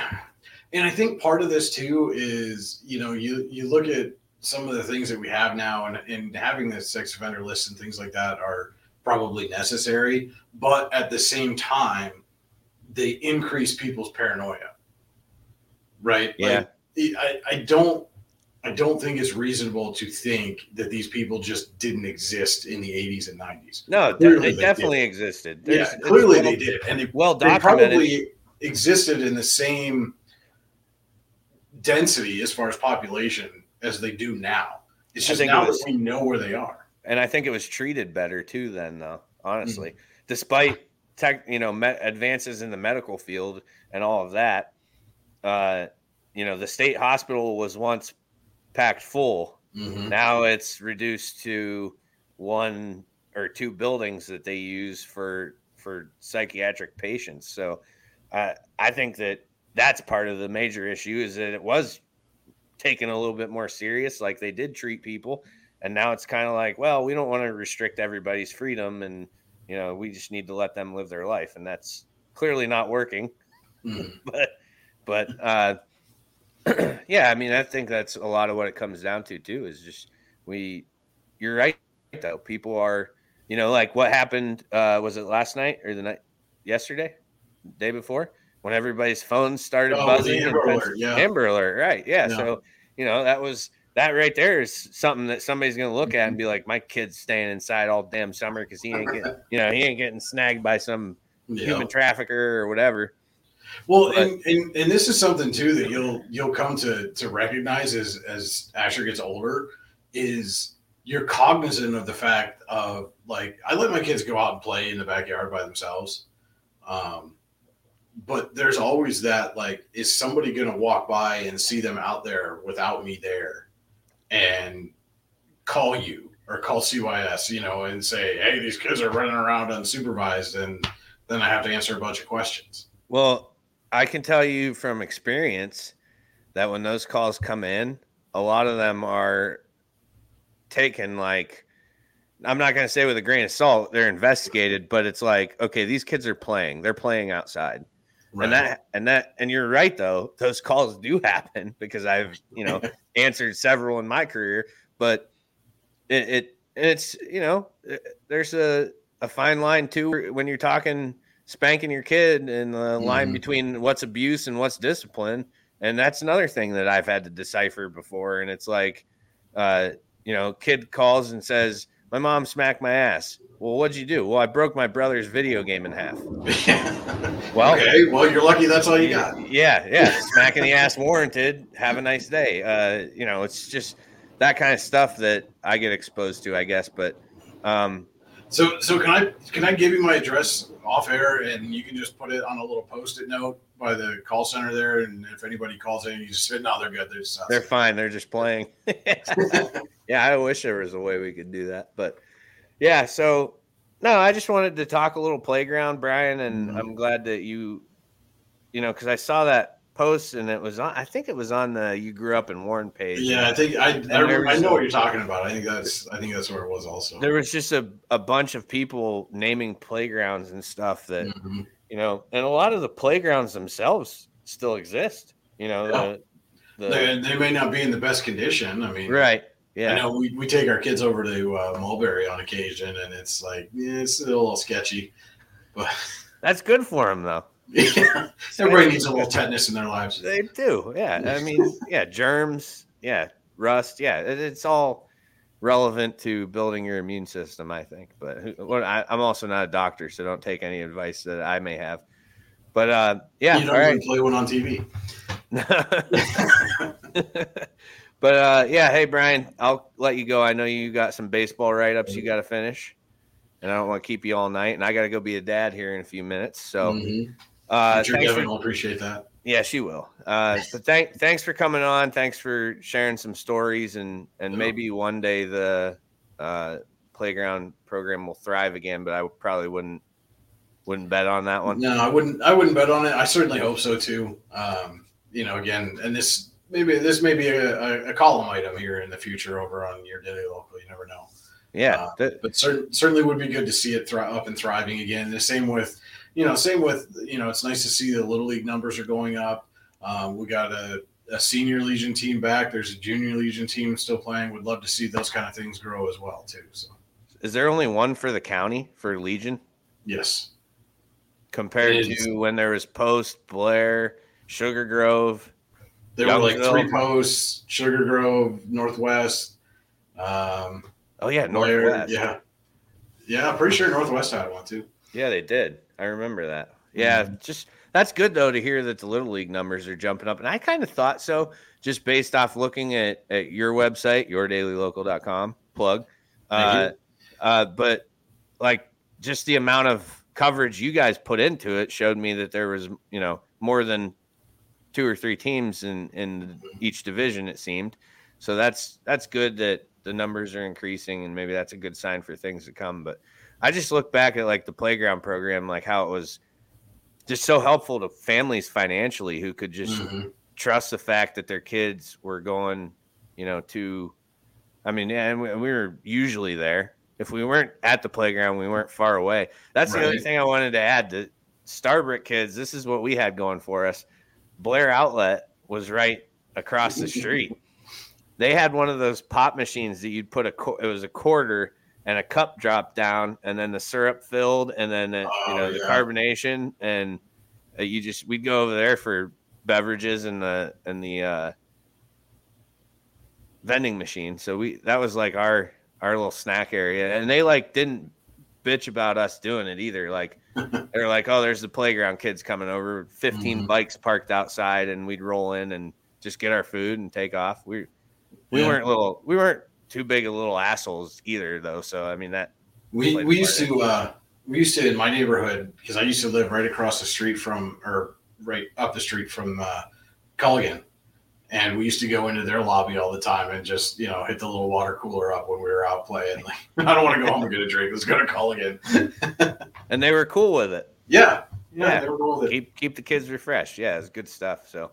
and I think part of this too is, you know, you you look at some of the things that we have now, and and having the sex offender list and things like that are probably necessary, but at the same time, they increase people's paranoia, right? Yeah. Like, I I don't I don't think it's reasonable to think that these people just didn't exist in the 80s and 90s. No, Clearly they, definitely did. existed. Yeah, There's- it's clearly they did, and they, well they probably existed in the same density as far as population as they do now. It's just now it was- that we know where they are. and I think it was treated better too. Then, though, honestly, Mm-hmm. despite tech, you know, me- advances in the medical field and all of that, uh, you know, the state hospital was once packed full. Mhm. Now it's reduced to one or two buildings that they use for for psychiatric patients. So, uh, I think that that's part of the major issue is that it was taken a little bit more serious, like they did treat people, and now it's kind of like, well, we don't want to restrict everybody's freedom, and you know, we just need to let them live their life, and that's clearly not working. Mhm. but, but, uh, yeah, I mean, I think that's a lot of what it comes down to too. Is just we, you're right though. People are, you know, like what happened. Uh, was it last night or the night yesterday, day before, when everybody's phones started Oh, buzzing? Amber and- Alert, yeah. Amber Alert, right? Yeah. Yeah. So you know that was that right there is something that somebody's going to look at and be like, my kid's staying inside all damn summer because he ain't getting, you know, he ain't getting snagged by some Yeah. human trafficker or whatever. Well, But- and, and and this is something too that you'll you'll come to to recognize as as Asher gets older is you're cognizant of the fact of like I let my kids go out and play in the backyard by themselves. Um but there's always that like is somebody going to walk by and see them out there without me there and call you or call CYS, you know, and say, "Hey, these kids are running around unsupervised," and then I have to answer a bunch of questions. Well, I can tell you from experience that when those calls come in, a lot of them are taken like I'm not going to say with a grain of salt, they're investigated, but it's like, okay, these kids are playing. They're playing outside. And that and that and you're right though, those calls do happen because I've, you know, answered several in my career, but it, it it's, you know, it- there's a a fine line too when you're talking spanking your kid and the line Mhm. between what's abuse and what's discipline. And that's another thing that I've had to decipher before. And it's like, uh, you know, kid calls and says, My mom smacked my ass. Well, what'd you do? Well, I broke my brother's video game in half. well, okay, well, you're lucky that's all you got. Yeah, yeah. Smacking the ass warranted. Have a nice day. Uh, you know, it's just that kind of stuff that I get exposed to, I guess. But um, So, so can I can I give you my address off air, and you can just put it on a little post-it note by the call center there, and if anybody calls in, you just say, "No, they're good. They're just they're fine. They're just playing. yeah, I wish there was a way we could do that. But yeah, so no, I just wanted to talk a little playground, Brian, and mm-hmm. I'm glad that you, you know, because I saw that post and it was on. I think it was on the "You Grew Up in Warren" page. Yeah, I think I I, I know what you're talking about. I think that's I think that's where it was also. there was just a, a bunch of people naming playgrounds and stuff that Mm-hmm. you know and a lot of the playgrounds themselves still exist you know the, the They, they may not be in the best condition. I mean, right yeah I know we, we take our kids over to uh, Mulberry on occasion, and it's like yeah, it's a little sketchy, but that's good for them though yeah, everybody needs a little tetanus in their lives. they do yeah i mean yeah germs yeah rust yeah it's all relevant to building your immune system i think but who- what I, i'm also not a doctor so don't take any advice that i may have but uh yeah you don't right play one on TV. but uh, yeah, hey Brian, I'll let you go. I know you got some baseball write ups you got to finish, and I don't want to keep you all night. And I got to go be a dad here in a few minutes. So, Mhm. Uh, sure Devin for- will appreciate that. yeah, she will. Uh, but thank thanks for coming on. Thanks for sharing some stories, and and Yeah. maybe one day the uh, playground program will thrive again. But I probably wouldn't wouldn't bet on that one. No, I wouldn't. I wouldn't bet on it. I certainly hope so too. Um, you know, again, and this maybe this may be a, a, column item here in the future over on your daily local. You never know. Yeah, Uh, but cer- certainly would be good to see it thri- up and thriving again. The same with, you know, same with you know, it's nice to see the little league numbers are going up. Um, we got a, a senior legion team back. There's a junior legion team still playing. Would love to see those kind of things grow as well too. So Is there only one for the county for Legion? yes, compared to when there was Post, Blair, Sugar Grove. There were like three posts: Sugar Grove, Northwest. Um, Oh yeah, Blair, Northwest. Yeah, yeah. I'm pretty sure Northwest had one too. Yeah, they did. I remember that. Yeah, Mm-hmm. just that's good though to hear that the little league numbers are jumping up, and I kind of thought so just based off looking at, at your website, yourdailylocal.com plug. Uh, uh, but like just the amount of coverage you guys put into it showed me that there was you know more than two or three teams in in each division. It seemed so. That's that's good that the numbers are increasing, and maybe that's a good sign for things to come. But I just look back at like the playground program, like how it was just so helpful to families financially who could just Mhm. trust the fact that their kids were going, you know, to. I mean, and we, we were usually there. If we weren't at the playground, we weren't far away. That's the other Right. thing I wanted to add. To Starbrick kids, this is what we had going for us. Blair Outlet was right across the street. They had one of those pop machines that you'd put a it was a quarter and a cup dropped down and then the syrup filled and then you Oh, know the yeah. carbonation and uh, you just we'd go over there for beverages and the and the uh vending machine. So we that was like our our little snack area and they like didn't bitch about us doing it either. Like they're like, "Oh, there's the playground kids coming over, 15 Mhm. bikes parked outside and we'd roll in and just get our food and take off." We we Yeah. weren't little we weren't too big of little assholes either though. So I mean that We we used to uh, we used to in my neighborhood because I used to live right across the street from or right up the street from uh, Culligan, and we used to go into their lobby all the time and just you know hit the little water cooler up when we were out playing. Like I don't want to go home and get a drink. Let's go to Culligan. and they were cool with it. Yeah, yeah, Yeah. they were cool with it. Keep keep the kids refreshed. Yeah, it's good stuff. So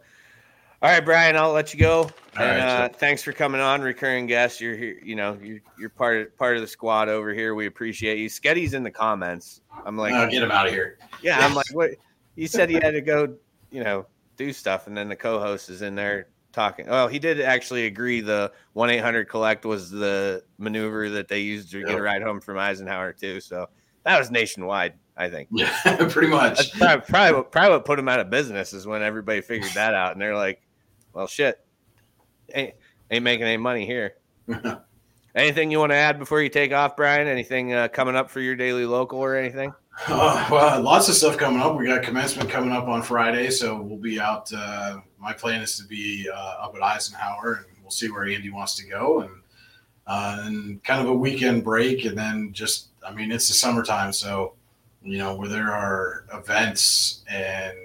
all right, Brian, I'll let you go. And right, uh, thanks for coming on, recurring guest. You're here, you know, you're you're part of part of the squad over here. We appreciate you. Sketti's in the comments. I'm like, Uh, get him out of here. yeah, I'm like, what? You said he had to go, you know, do stuff, and then the co-host is in there talking. Oh, he did actually agree. The one eight hundred collect was the maneuver that they used to get a ride home from Eisenhower too. So that was nationwide, I think. Yeah, pretty much. That's probably, probably, what- probably what put them out of business is when everybody figured that out, and they're like, "Well, shit, ain't ain't making any money here." Anything you want to add before you take off, Brian? Anything uh, coming up for your daily local or anything? Uh, well, lots of stuff coming up. We got commencement coming up on Friday, so we'll be out. Uh, my plan is to be uh, up at Eisenhower, and we'll see where Andy wants to go, and uh, and kind of a weekend break, and then just, I mean, it's the summertime, so you know where there are events and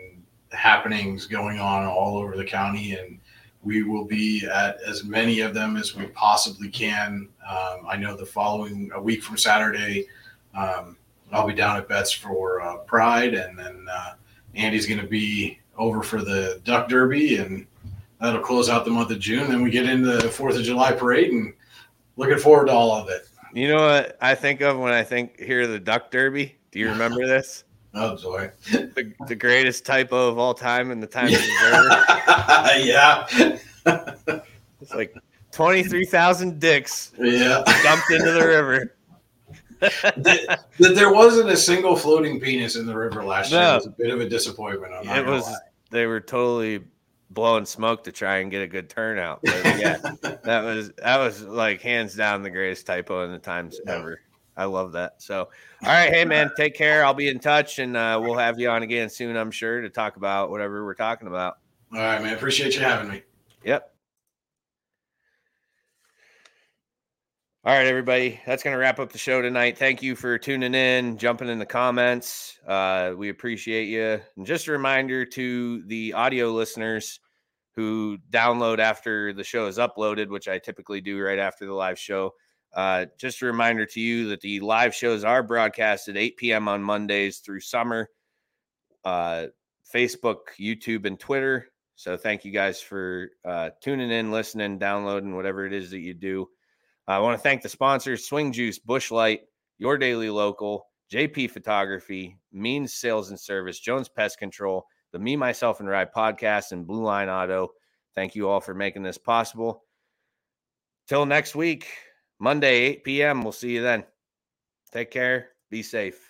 happenings going on all over the county, and we will be at as many of them as we possibly can. Um, I know the following a week from Saturday. Um, I'll be down at Betts for uh, Pride, and then uh, Andy's going to be over for the Duck Derby, and that'll close out the month of June. Then we get into the Fourth of July parade, and looking forward to all of it. You know what I think of when I think hear the Duck Derby? Do you remember this? Oh boy, the, the greatest typo of all time in the Times Observer. yeah, It's like twenty three thousand dicks yeah. dumped into the river. that there wasn't a single floating penis in the river last year No. was a bit of a disappointment. I'm it was lie. they were totally blowing smoke to try and get a good turnout. But yeah, that was that was like hands down the greatest typo in the times ever. I love that. So, all right, hey man, take care. I'll be in touch, and uh, we'll have you on again soon. I'm sure to talk about whatever we're talking about. All right, man. Appreciate you having me. Yep. All right, everybody. That's going to wrap up the show tonight. Thank you for tuning in, jumping in the comments. Uh, we appreciate you. And just a reminder to the audio listeners who download after the show is uploaded, which I typically do right after the live show. Uh, just a reminder to you that the live shows are broadcast at 8 p.m. on Mondays through summer, uh, Facebook, YouTube, and Twitter. So thank you guys for uh, tuning in, listening, downloading, whatever it is that you do. I want to thank the sponsors Swing Juice, Busch Light, Your Daily Local, JP Photography, Means Sales and Service, Jones Pest Control, the Me, Myself, and Ride podcast, and Blue Line Auto. Thank you all for making this possible. Till next week, Monday, 8 p.m. We'll see you then. Take care. Be safe.